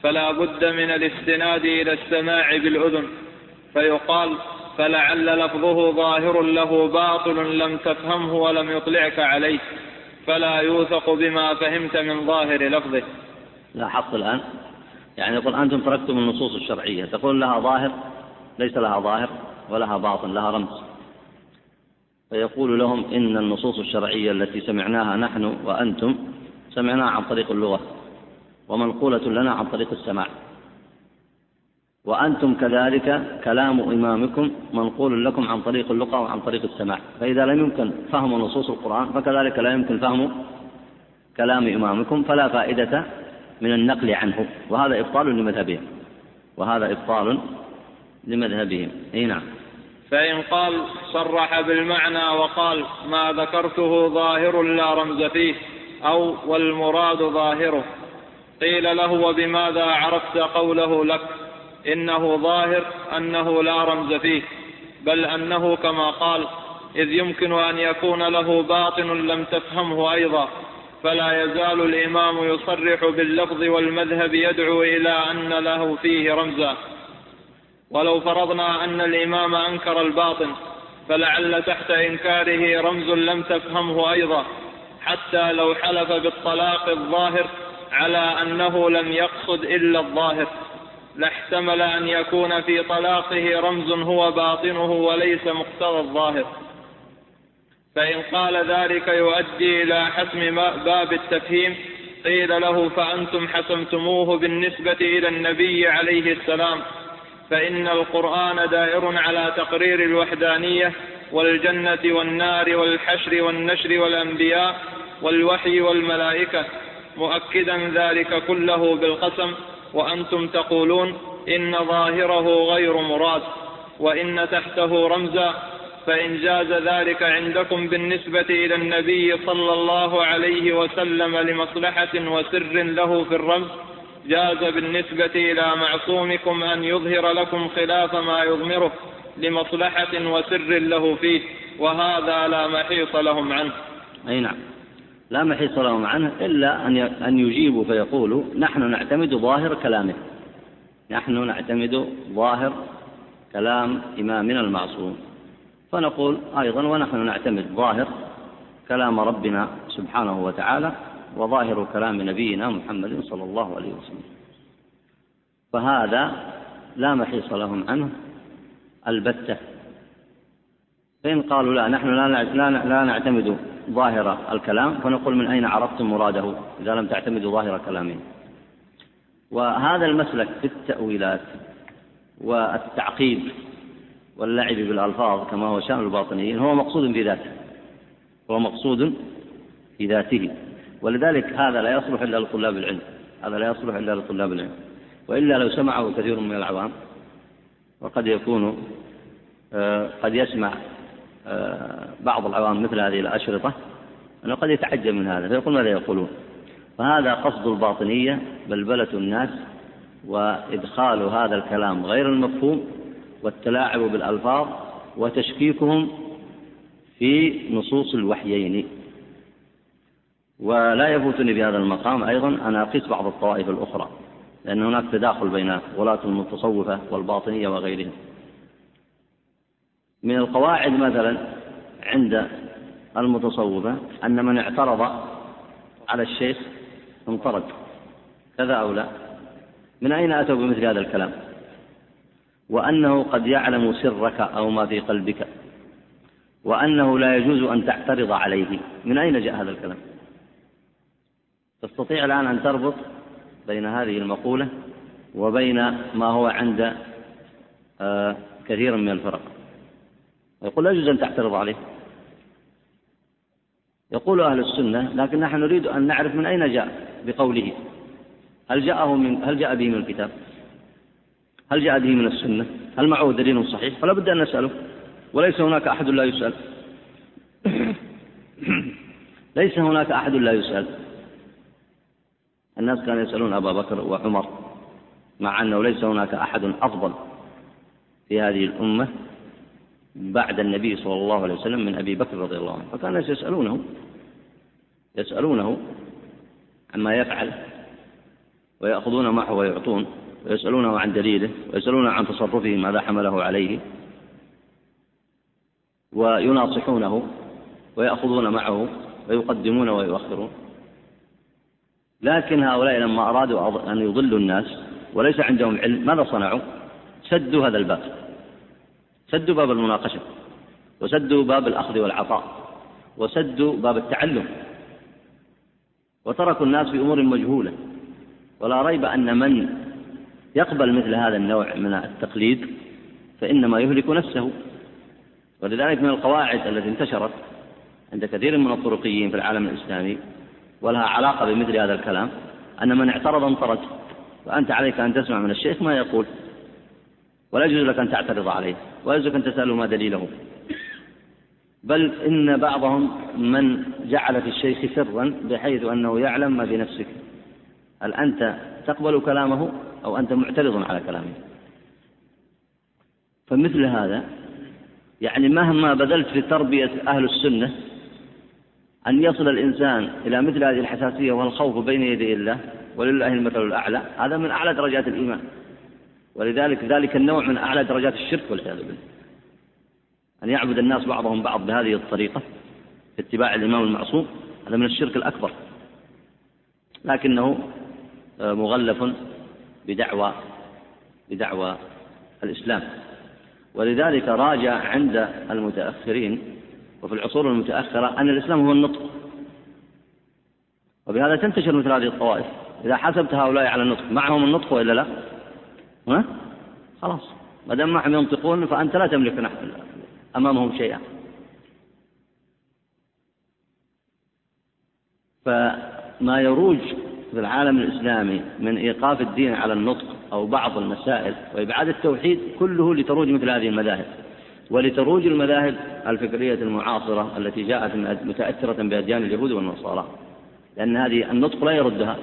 فلا بد من الاستناد إلى السماع بالأذن فيقال فلعل لفظه ظاهر له باطل لم تفهمه ولم يطلعك عليه فلا يوثق بما فهمت من ظاهر لفظه. لاحظت الآن. يعني يقول أنتم تركتم النصوص الشرعية تقول لها ظاهر ليس لها ظاهر ولها باطن لها رمز. فيقول لهم إن النصوص الشرعية التي سمعناها نحن وأنتم سمعناها عن طريق اللغة ومنقولة لنا عن طريق السماع. وأنتم كذلك كلام إمامكم منقول لكم عن طريق اللقى وعن طريق السماع. فإذا لم يمكن فهم نصوص القرآن فكذلك لا يمكن فهم كلام إمامكم فلا فائدة من النقل عنه. وهذا إبطال لمذهبهم. وهذا إبطال لمذهبهم. أي نعم. فإن قال صرح بالمعنى وقال ما ذكرته ظاهر لا رمز فيه أو والمراد ظاهره قيل له وبماذا عرفت قوله لك؟ إنه ظاهر أنه لا رمز فيه بل أنه كما قال إذ يمكن أن يكون له باطن لم تفهمه أيضا فلا يزال الإمام يصرح باللفظ والمذهب يدعو إلى أن له فيه رمزا. ولو فرضنا أن الإمام أنكر الباطن فلعل تحت إنكاره رمز لم تفهمه أيضا حتى لو حلف بالطلاق الظاهر على أنه لم يقصد إلا الظاهر. لاحتمل أن يكون في طلاقه رمز هو باطنه وليس مقتضى الظاهر. فإن قال ذلك يؤدي إلى حسم باب التفهيم. قيل له فأنتم حسمتموه بالنسبة إلى النبي عليه السلام. فإن القرآن دائر على تقرير الوحدانية والجنة والنار والحشر والنشر والأنبياء والوحي والملائكة مؤكدا ذلك كله بالقسم. وأنتم تقولون إن ظاهره غير مراد وإن تحته رمزا فإن جاز ذلك عندكم بالنسبة إلى النبي صلى الله عليه وسلم لمصلحة وسر له في الرمز جاز بالنسبة إلى معصومكم أن يظهر لكم خلاف ما يضمره لمصلحة وسر له فيه وهذا لا محيص لهم عنه. أي نعم. لا محيص لهم عنه إلا أن أن يجيبوا فيقولوا نحن نعتمد ظاهر كلامه. نحن نعتمد ظاهر كلام إمامنا المعصوم. فنقول أيضا ونحن نعتمد ظاهر كلام ربنا سبحانه وتعالى وظاهر كلام نبينا محمد صلى الله عليه وسلم. فهذا لا محيص لهم عنه البتة. فإن قالوا لا نحن لا لا نعتمد ظاهر الكلام فنقول من أين عرفتم مراده؟ إذا لم تعتمدوا ظاهر كلامه. وهذا المسلك في التأويلات والتعقيد واللعب بالألفاظ كما هو شأن الباطنيين هو مقصود في ذاته. هو مقصود في ذاته. ولذلك هذا لا يصلح إلا لطلاب العلم. هذا لا يصلح إلا لطلاب العلم. وإلا لو سمعه كثير من العوام وقد يكون آه، قد يسمع بعض العوام مثل هذه الأشرطة أنه قد يتعجب من هذا فيقول ماذا يقولون؟ فهذا قصد الباطنية بلبلة الناس وإدخال هذا الكلام غير المفهوم والتلاعب بالألفاظ وتشكيكهم في نصوص الوحيين. ولا يفوتني في هذا المقام أيضا أن أقيس بعض الطوائف الأخرى لأن هناك تداخل بين ولاة المتصوفة والباطنية وغيرهم من القواعد مثلا عند المتصوفة أن من اعترض على الشيخ انطرد. كذا أو لا؟ من أين أتوا بمثل هذا الكلام؟ وأنه قد يعلم سرك أو ما في قلبك وأنه لا يجوز أن تعترض عليه. من أين جاء هذا الكلام؟ تستطيع الآن أن تربط بين هذه المقولة وبين ما هو عند آه، كثير من الفرق. يقول لا يجوز أن تعترض عليه يقول أهل السنة لكن نحن نريد أن نعرف من أين جاء بقوله هل جاءه من هل جاء به من الكتاب؟ هل جاء به من السنة؟ هل معه دليل صحيح؟ فلا بد أن نسأله وليس هناك أحد لا يسأل ليس هناك أحد لا يسأل الناس كانوا يسألون أبا بكر وعمر مع أنه ليس هناك أحد أفضل في هذه الأمة بعد النبي صلى الله عليه وسلم من أبي بكر رضي الله عنه. فكان الناس يسألونه يسألونه عما يفعل ويأخذون معه ويعطون ويسألونه عن دليله ويسألونه عن تصرفه ماذا حمله عليه ويناصحونه ويأخذون معه ويقدمون ويؤخرون. لكن هؤلاء لما أرادوا أن يضلوا الناس وليس عندهم علم ماذا صنعوا؟ سدوا هذا الباب. سدوا باب المناقشة وسدوا باب الأخذ والعطاء وسدوا باب التعلم. وتركوا الناس في أمور مجهولة ولا ريب أن من يقبل مثل هذا النوع من التقليد فإنما يهلك نفسه. ولذلك من القواعد التي انتشرت عند كثير من الطرقيين في العالم الإسلامي ولها علاقة بمثل هذا الكلام أن من اعترض انطرد وأنت عليك أن تسمع من الشيخ ما يقول ولا يجوز لك أن تعترض عليه. لك أن تسأله ما دليله. بل إن بعضهم من جعل في الشيخ سرا بحيث أنه يعلم ما في نفسك. هل أنت تقبل كلامه أو أنت معترض على كلامه؟ فمثل هذا يعني مهما بذلت في تربية أهل السنة أن يصل الإنسان إلى مثل هذه الحساسية والخوف بين يدي الله ولله المثل الأعلى هذا من أعلى درجات الإيمان. ولذلك ذلك النوع من أعلى درجات الشرك والعياذ بالله. أن يعبد الناس بعضهم بعض بهذه الطريقة في اتباع الإمام المعصوم هذا من الشرك الأكبر. لكنه آه، مغلف بدعوى بدعوى الإسلام. ولذلك راجع عند المتأخرين وفي العصور المتأخرة أن الإسلام هو النطق. وبهذا تنتشر مثل هذه الطوائف. إذا حسبت هؤلاء على النطق معهم النطق وإلا لا؟ ها؟ خلاص. ما دام معهم ينطقون فأنت لا تملك أمامهم شيئا. فما يروج في العالم الإسلامي من إيقاف الدين على النطق أو بعض المسائل وإبعاد التوحيد كله لتروج مثل هذه المذاهب. ولتروج المذاهب الفكرية المعاصرة التي جاءت متأثرة بأديان اليهود والنصارى. لأن هذه النطق لا يردها.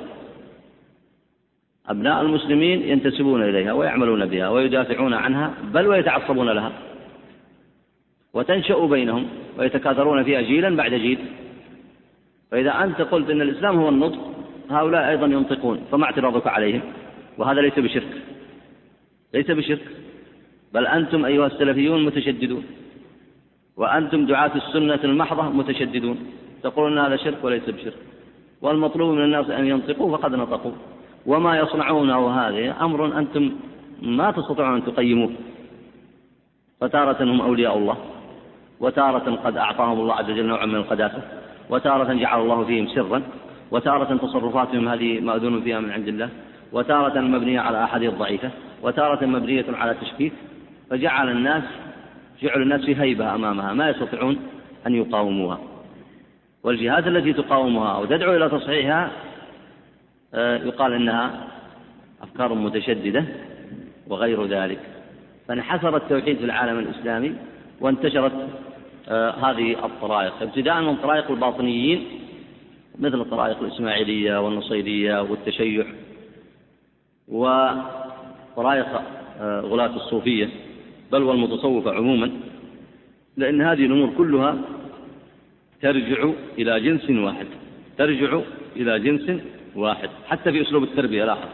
أبناء المسلمين ينتسبون إليها ويعملون بها ويدافعون عنها بل ويتعصبون لها. وتنشأ بينهم ويتكاثرون فيها جيلا بعد جيل. فإذا أنت قلت أن الإسلام هو النطق هؤلاء أيضا ينطقون فما اعتراضك عليهم؟ وهذا ليس بشرك. ليس بشرك. بل أنتم أيها السلفيون متشددون. وأنتم دعاة السنة المحضة متشددون. تقولون هذا شرك وليس بشرك. والمطلوب من الناس أن ينطقوا فقد نطقوا. وما يصنعونه هذه أمر أنتم ما تستطيعون أن تقيموه. فتارة هم أولياء الله. وتارة قد أعطاهم الله عز وجل نوعا من القداسة. وتارة جعل الله فيهم سرا. وتارة تصرفاتهم هذه مأذون فيها من عند الله. وتارة مبنية على أحاديث ضعيفة. وتارة مبنية على تشكيك. فجعل الناس جعل الناس في هيبة أمامها. ما يستطيعون أن يقاوموها. والجهات التي تقاومها أو تدعو إلى تصحيحها يقال إنها أفكار متشددة وغير ذلك. فانحسر التوحيد في العالم الإسلامي وانتشرت آه، هذه الطرائق. ابتداء من طرائق الباطنيين مثل الطرائق الإسماعيلية والنصيرية والتشيع وطرائق آه، غلاة الصوفية بل والمتصوفة عموما لأن هذه الأمور كلها ترجع إلى جنس واحد ترجع إلى جنس واحد حتى في أسلوب التربية لاحظ.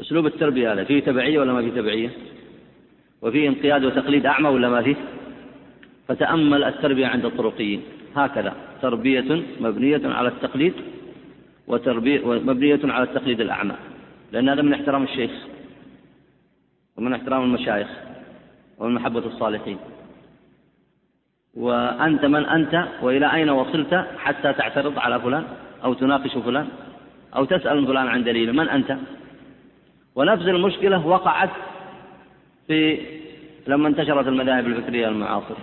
أسلوب التربية هذا فيه تبعية ولا ما فيه تبعية؟ وفيه انقياد وتقليد أعمى ولا ما فيه؟ فتأمل التربية عند الطرقيين. هكذا تربية مبنية على التقليد وتربية مبنية على التقليد الأعمى. لأن هذا من احترام الشيخ ومن احترام المشايخ ومن محبة الصالحين. وأنت من أنت وإلى أين وصلت حتى تعترض على فلان أو تناقش فلان؟ أو تسأل فلان عن دليل من أنت؟ ونفس المشكلة وقعت في لما انتشرت المذاهب الفكرية المعاصرة.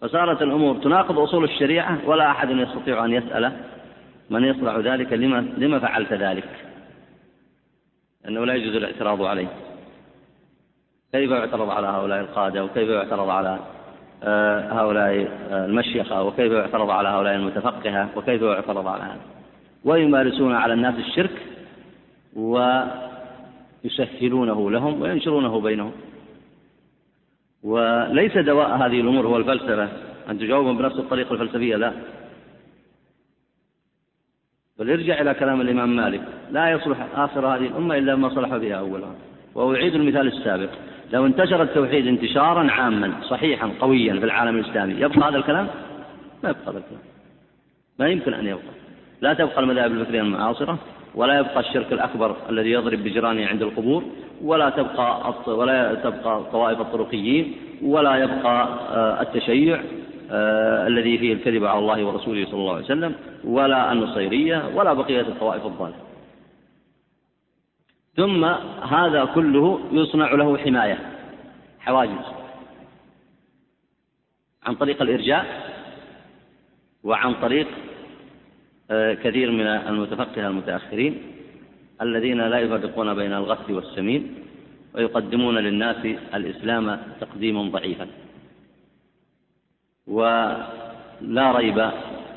فصارت الأمور تناقض أصول الشريعة ولا أحد يستطيع أن يسأل من يصنع ذلك لما, لما فعلت ذلك. أنه لا يجوز الاعتراض عليه. كيف يعترض على هؤلاء القادة؟ وكيف يعترض على آه، هؤلاء آه، المشيخة؟ وكيف يعترض على هؤلاء المتفقهة؟ وكيف يعترض على هذا؟ ويمارسون على الناس الشرك ويسهلونه لهم وينشرونه بينهم. وليس دواء هذه الأمور هو الفلسفة. أن تجاوبهم بنفس الطريقة الفلسفية لا. بل ارجع إلى كلام الإمام مالك. لا يصلح آخر هذه الأمة إلا ما صلح بها أولها. وأعيد المثال السابق. لو انتشر التوحيد انتشارا عاما صحيحا قويا في العالم الإسلامي يبقى هذا الكلام؟ ما يبقى هذا الكلام. ما يمكن أن يبقى. لا تبقى المذاهب الفكرية المعاصرة ولا يبقى الشرك الأكبر الذي يضرب بجيرانه عند القبور ولا تبقى ولا تبقى طوائف الطرقيين ولا يبقى آه، التشيع آه، الذي فيه الكذب على الله ورسوله صلى الله عليه وسلم ولا النصيرية ولا بقية الطوائف الضالة. ثم هذا كله يصنع له حماية حواجز. عن طريق الإرجاء وعن طريق كثير من المتفقهة المتأخرين الذين لا يفرقون بين الغث والسمين ويقدمون للناس الإسلام تقديما ضعيفا. ولا ريب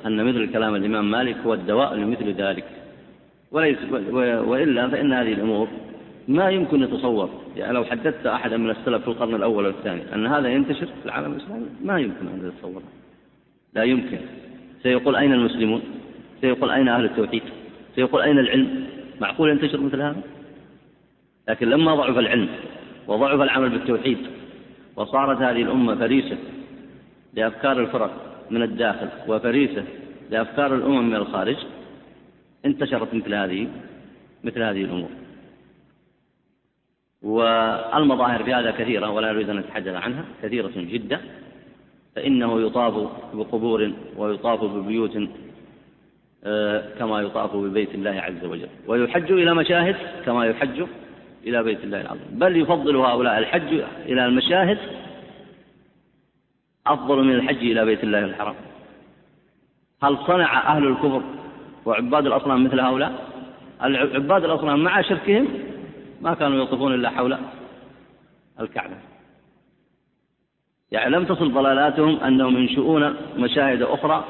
أن مثل كلام الإمام مالك هو الدواء لمثل ذلك. وليس وإلا فإن هذه الأمور ما يمكن يتصور. يعني لو حدثت أحدا من السلف في القرن الأول والثاني أن هذا ينتشر في العالم الإسلامي ما يمكن أن يتصور. لا يمكن. سيقول أين المسلمون؟ سيقول أين أهل التوحيد؟ سيقول أين العلم؟ معقول ينتشر مثل هذا؟ لكن لما ضعف العلم وضعف العمل بالتوحيد وصارت هذه الأمة فريسة لأفكار الفرق من الداخل وفريسة لأفكار الأمم من الخارج انتشرت مثل هذه مثل هذه الأمور. والمظاهر في هذا كثيرة ولا أريد أن أتحدث عنها كثيرة جدا فإنه يطاف بقبور ويطاف ببيوت كما يطاف ببيت الله عز وجل. ويحج إلى مشاهد كما يحج إلى بيت الله العظيم. بل يفضل هؤلاء الحج إلى المشاهد أفضل من الحج إلى بيت الله الحرام. هل صنع أهل الكفر وعباد الأصنام مثل هؤلاء؟ عباد الأصنام مع شركهم ما كانوا يطوفون إلا حول الكعبة. يعني لم تصل ضلالاتهم أنهم ينشؤون مشاهد أخرى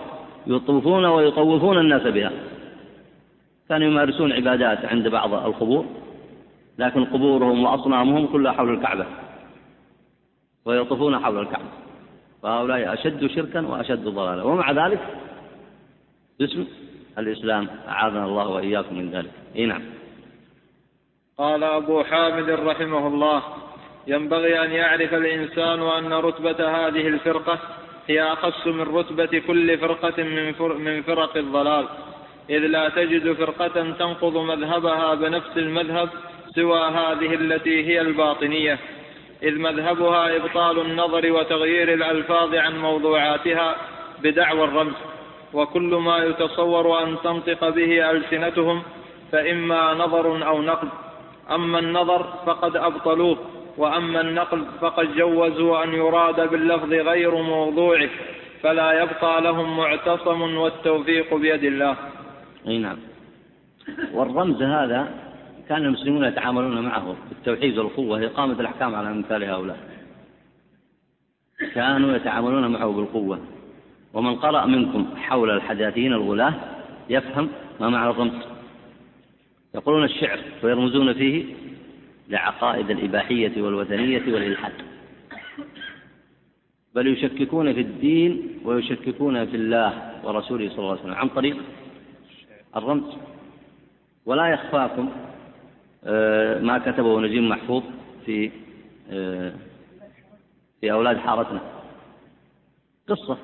يطوفون ويطوفون الناس بها. كانوا يمارسون عبادات عند بعض القبور لكن قبورهم وأصنامهم كلها حول الكعبة ويطوفون حول الكعبة. فهؤلاء أشد شركا وأشد ضلالا. ومع ذلك باسم الإسلام أعاذنا الله وإياكم من ذلك. إيه نعم. قال أبو حامد رحمه الله ينبغي أن يعرف الإنسان أن رتبة هذه الفرقة هي أخص من رتبة كل فرقة من, من فرق الضلال. إذ لا تجد فرقة تنقض مذهبها بنفس المذهب سوى هذه التي هي الباطنية. إذ مذهبها إبطال النظر وتغيير الألفاظ عن موضوعاتها بدعوى الرمز. وكل ما يتصور أن تنطق به ألسنتهم فإما نظر أو نقل أما النظر فقد أبطلوه. وأما النقل فقد جوزوا أن يراد باللفظ غير موضوعه فلا يبقى لهم معتصم والتوفيق بيد الله. أي نعم. والرمز هذا كان المسلمون يتعاملون معه بالتوحيد والقوة لإقامة الأحكام على أمثال هؤلاء. كانوا يتعاملون معه بالقوة. ومن قرأ منكم حول الحداثيين الغلاة يفهم ما معنى الرمز. يقولون الشعر ويرمزون فيه لعقائد الإباحية والوثنية والإلحاد. بل يشككون في الدين ويشككون في الله ورسوله صلى الله عليه وسلم. عن طريق الرمز. ولا يخفاكم آه، ما كتبه نجيب محفوظ في آه، في أولاد حارتنا. قصة.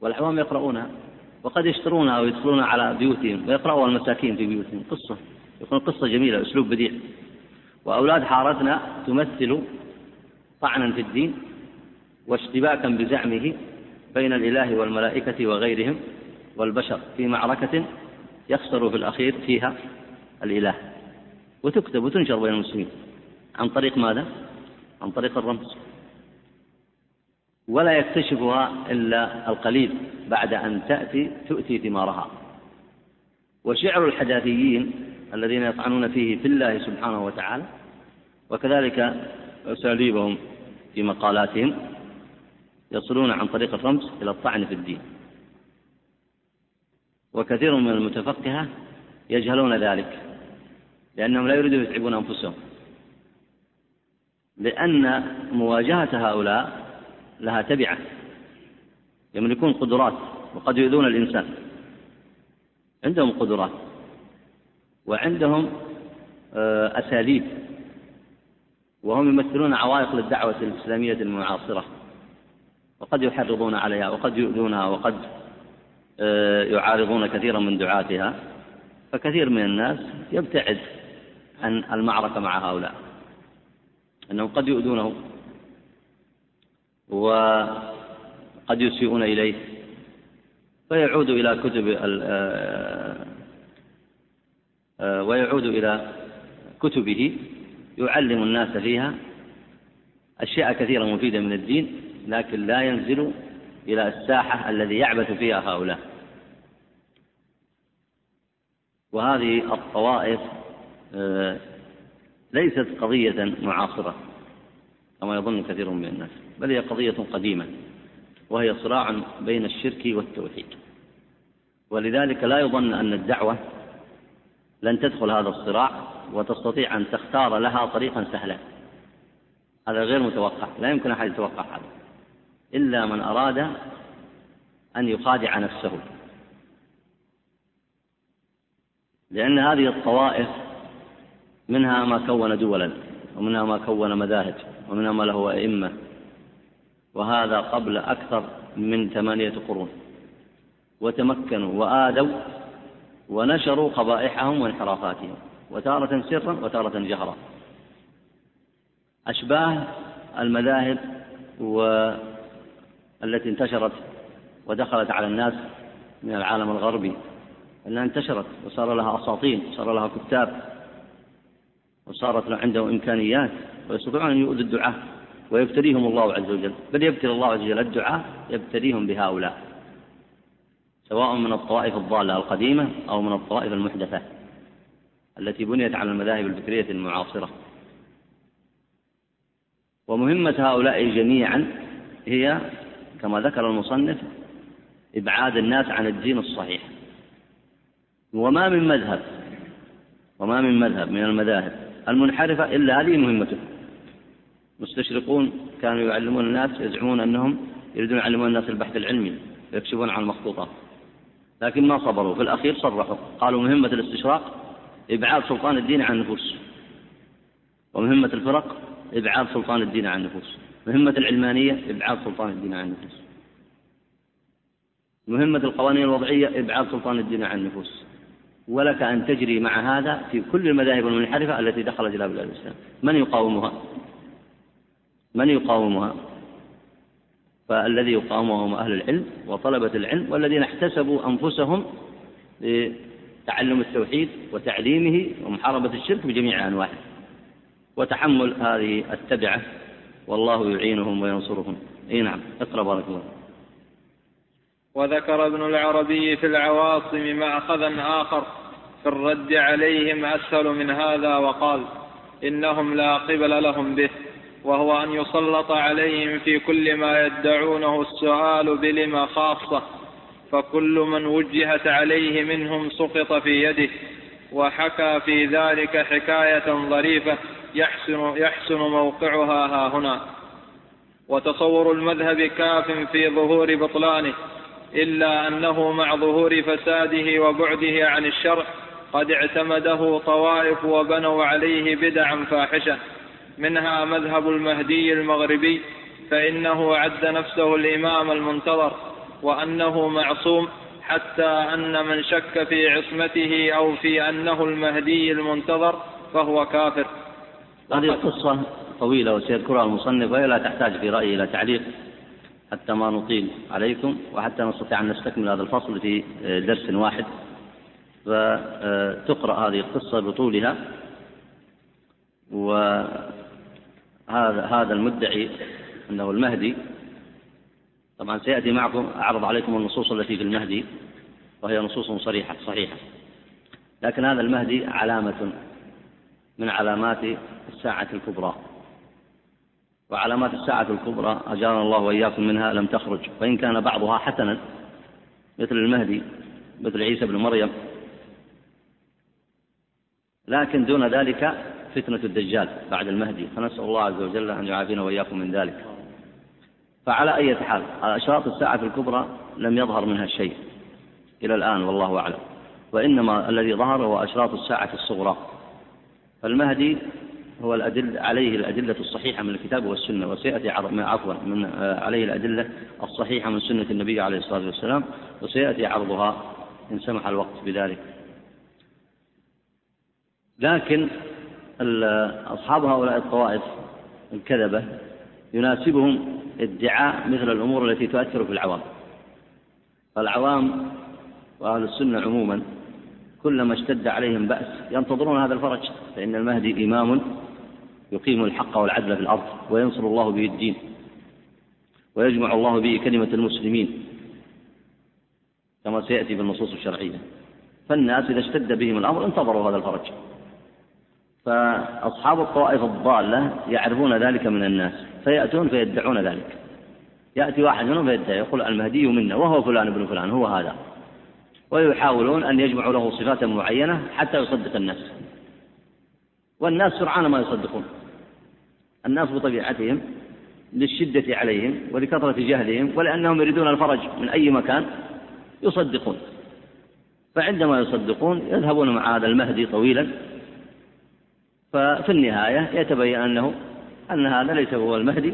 والعوام يقرؤونها. وقد يشترونها ويدخلون على بيوتهم ويقرأوها المساكين في بيوتهم. قصة. يكون قصة جميلة أسلوب بديع. وأولاد حارتنا تمثل طعنا في الدين واشتباكا بزعمه بين الإله والملائكة وغيرهم والبشر في معركة يخسر في الأخير فيها الإله. وتكتب وتنشر بين المسلمين. عن طريق ماذا؟ عن طريق الرمز. ولا يكتشفها إلا القليل بعد أن تأتي تؤتي ثمارها. وشعر الحداثيين الذين يطعنون فيه في الله سبحانه وتعالى وكذلك أساليبهم في مقالاتهم يصلون عن طريق الرمز إلى الطعن في الدين. وكثير من المتفقهة يجهلون ذلك لأنهم لا يريدون يتعبون أنفسهم. لأن مواجهة هؤلاء لها تبعة يملكون قدرات وقد يؤذون الإنسان. عندهم قدرات. وعندهم آه، أساليب. وهم يمثلون عوائق للدعوة الإسلامية المعاصرة. وقد يحرضون عليها وقد يؤذونها وقد آه، يعارضون كثيرا من دعاتها. فكثير من الناس يبتعد عن المعركة مع هؤلاء أنهم قد يؤذونه وقد يسيئون إليه. فيعود إلى كتب آه، ويعود إلى كتبه يعلم الناس فيها أشياء كثيرة مفيدة من الدين لكن لا ينزل إلى الساحة الذي يعبث فيها هؤلاء. وهذه الطوائف آه، ليست قضية معاصرة كما يظن كثير من الناس بل هي قضية قديمة وهي صراع بين الشرك والتوحيد. ولذلك لا يظن أن الدعوة لن تدخل هذا الصراع وتستطيع أن تختار لها طريقا سهلا. هذا غير متوقع لا يمكن أحد يتوقع هذا إلا من أراد أن يخادع نفسه. لأن هذه الطوائف منها ما كون دولا ومنها ما كون مذاهب ومنها ما له أئمة. وهذا قبل أكثر من ثمانية قرون. وتمكنوا وآدوا ونشروا قبائحهم وانحرافاتهم وتارة سرا وتارة جهرا. أشباه المذاهب والتي انتشرت ودخلت على الناس من العالم الغربي أنها انتشرت وصار لها أساطين وصار لها كتاب وصارت عندهم إمكانيات ويستطيعون أن يؤذوا الدعاة ويبتليهم الله عز وجل. بل يبتلي الله عز وجل الدعاة يبتليهم بهؤلاء. سواء من الطوائف الضالة القديمة أو من الطوائف المحدثة التي بنيت على المذاهب الفكرية المعاصرة. ومهمة هؤلاء جميعا هي كما ذكر المصنف إبعاد الناس عن الدين الصحيح. وما من مذهب وما من مذهب من المذاهب المنحرفة إلا هذه مهمته. مستشرقون كانوا يعلمون الناس يزعمون أنهم يريدون يعلمون الناس البحث العلمي ويكشفون عن المخطوطات لكن ما صبروا. في الأخير صرحوا. قالوا مهمة الاستشراق إبعاد سلطان الدين عن النفوس. ومهمة الفرق إبعاد سلطان الدين عن النفوس. مهمة العلمانية إبعاد سلطان الدين عن النفوس. مهمة القوانين الوضعية إبعاد سلطان الدين عن النفوس. ولك أن تجري مع هذا في كل المذاهب المنحرفة التي دخلت إلى بلاد الإسلام. من يقاومها؟ من يقاومها؟ فالذي يقاومه هم أهل العلم وطلبة العلم والذين احتسبوا أنفسهم لتعلم التوحيد وتعليمه ومحاربة الشرك بجميع أنواعه. وتحمل هذه التبعة والله يعينهم وينصرهم. إي نعم اقرأ بارك الله وذكر ابن العربي في العواصم ماخذا آخر في الرد عليهم أسهل من هذا وقال إنهم لا قبل لهم به. وهو أن يسلط عليهم في كل ما يدعونه السؤال بلم خاصة فكل من وجهت عليه منهم سقط في يده وحكى في ذلك حكاية ظريفة يحسن, يحسن موقعها ها هنا. وتصور المذهب كاف في ظهور بطلانه إلا أنه مع ظهور فساده وبعده عن الشرع قد اعتمده طوائف وبنوا عليه بدعا فاحشة. منها مذهب المهدي المغربي فإنه عد نفسه الإمام المنتظر وأنه معصوم حتى أن من شك في عصمته أو في أنه المهدي المنتظر فهو كافر. هذه القصة طويلة وسيذكرها المصنف وهي لا تحتاج في رأيي إلى تعليق حتى ما نطيل عليكم وحتى نستطيع أن نستكمل هذا الفصل في درس واحد. فتقرأ هذه القصة بطولها و هذا هذا المدعي أنه المهدي. طبعا سيأتي معكم أعرض عليكم النصوص التي في المهدي وهي نصوص صريحة صحيحة. لكن هذا المهدي علامة من علامات الساعة الكبرى. وعلامات الساعة الكبرى أجارنا الله وإياكم منها لم تخرج. وإن كان بعضها حسنا مثل المهدي مثل عيسى بن مريم. لكن دون ذلك فتنة الدجال بعد المهدي فنسأل الله عز وجل أن يعافينا وإياكم من ذلك. فعلى أي حال أشراط الساعة الكبرى لم يظهر منها شيء. إلى الآن والله أعلم. وإنما الذي ظهر هو أشراط الساعة الصغرى. فالمهدي هو الأدل عليه الأدلة الصحيحة من الكتاب والسنة وسيأتي عفوا من عليه الأدلة الصحيحة من سنة النبي عليه الصلاة والسلام وسيأتي عرضها إن سمح الوقت بذلك. لكن أصحاب هؤلاء الطوائف الكذبة يناسبهم ادعاء مثل الأمور التي تؤثر في العوام. فالعوام وأهل السنة عموما كلما اشتد عليهم بأس ينتظرون هذا الفرج فإن المهدي إمام يقيم الحق والعدل في الأرض وينصر الله به الدين ويجمع الله به كلمة المسلمين كما سيأتي بالنصوص الشرعية. فالناس إذا اشتد بهم الأمر انتظروا هذا الفرج. فأصحاب الطوائف الضالة يعرفون ذلك من الناس فيأتون فيدعون ذلك. يأتي واحد منهم فيدعي يقول المهدي منا وهو فلان ابن فلان هو هذا. ويحاولون أن يجمعوا له صفات معينة حتى يصدق الناس. والناس سرعان ما يصدقون. الناس بطبيعتهم للشدة عليهم ولكثرة جهلهم ولأنهم يريدون الفرج من أي مكان يصدقون. فعندما يصدقون يذهبون مع هذا المهدي طويلا ففي النهاية يتبين أنه أن هذا ليس هو المهدي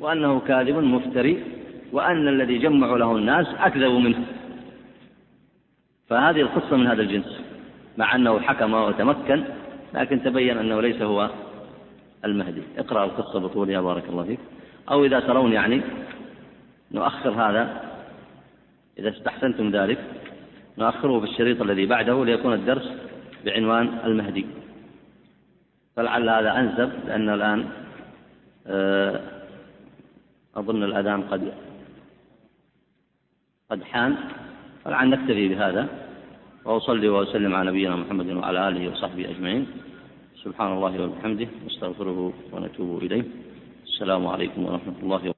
وأنه كاذب مفتري وأن الذي جمع له الناس أكذب منه. فهذه القصة من هذا الجنس مع أنه حكم وتمكن لكن تبين أنه ليس هو المهدي. اقرأ القصة بطولها بارك الله فيك. أو إذا ترون يعني نؤخر هذا إذا استحسنتم ذلك نؤخره في الشريط الذي بعده ليكون الدرس بعنوان المهدي. فلعل هذا أنسب لأن الآن آه، أظن الأذان قد قد حان. فلعل نكتفي بهذا وأصلي وأسلم على نبينا محمد وعلى آله وصحبه أجمعين. سبحان الله وبحمده نستغفره ونتوب إليه. السلام عليكم ورحمة الله وبركاته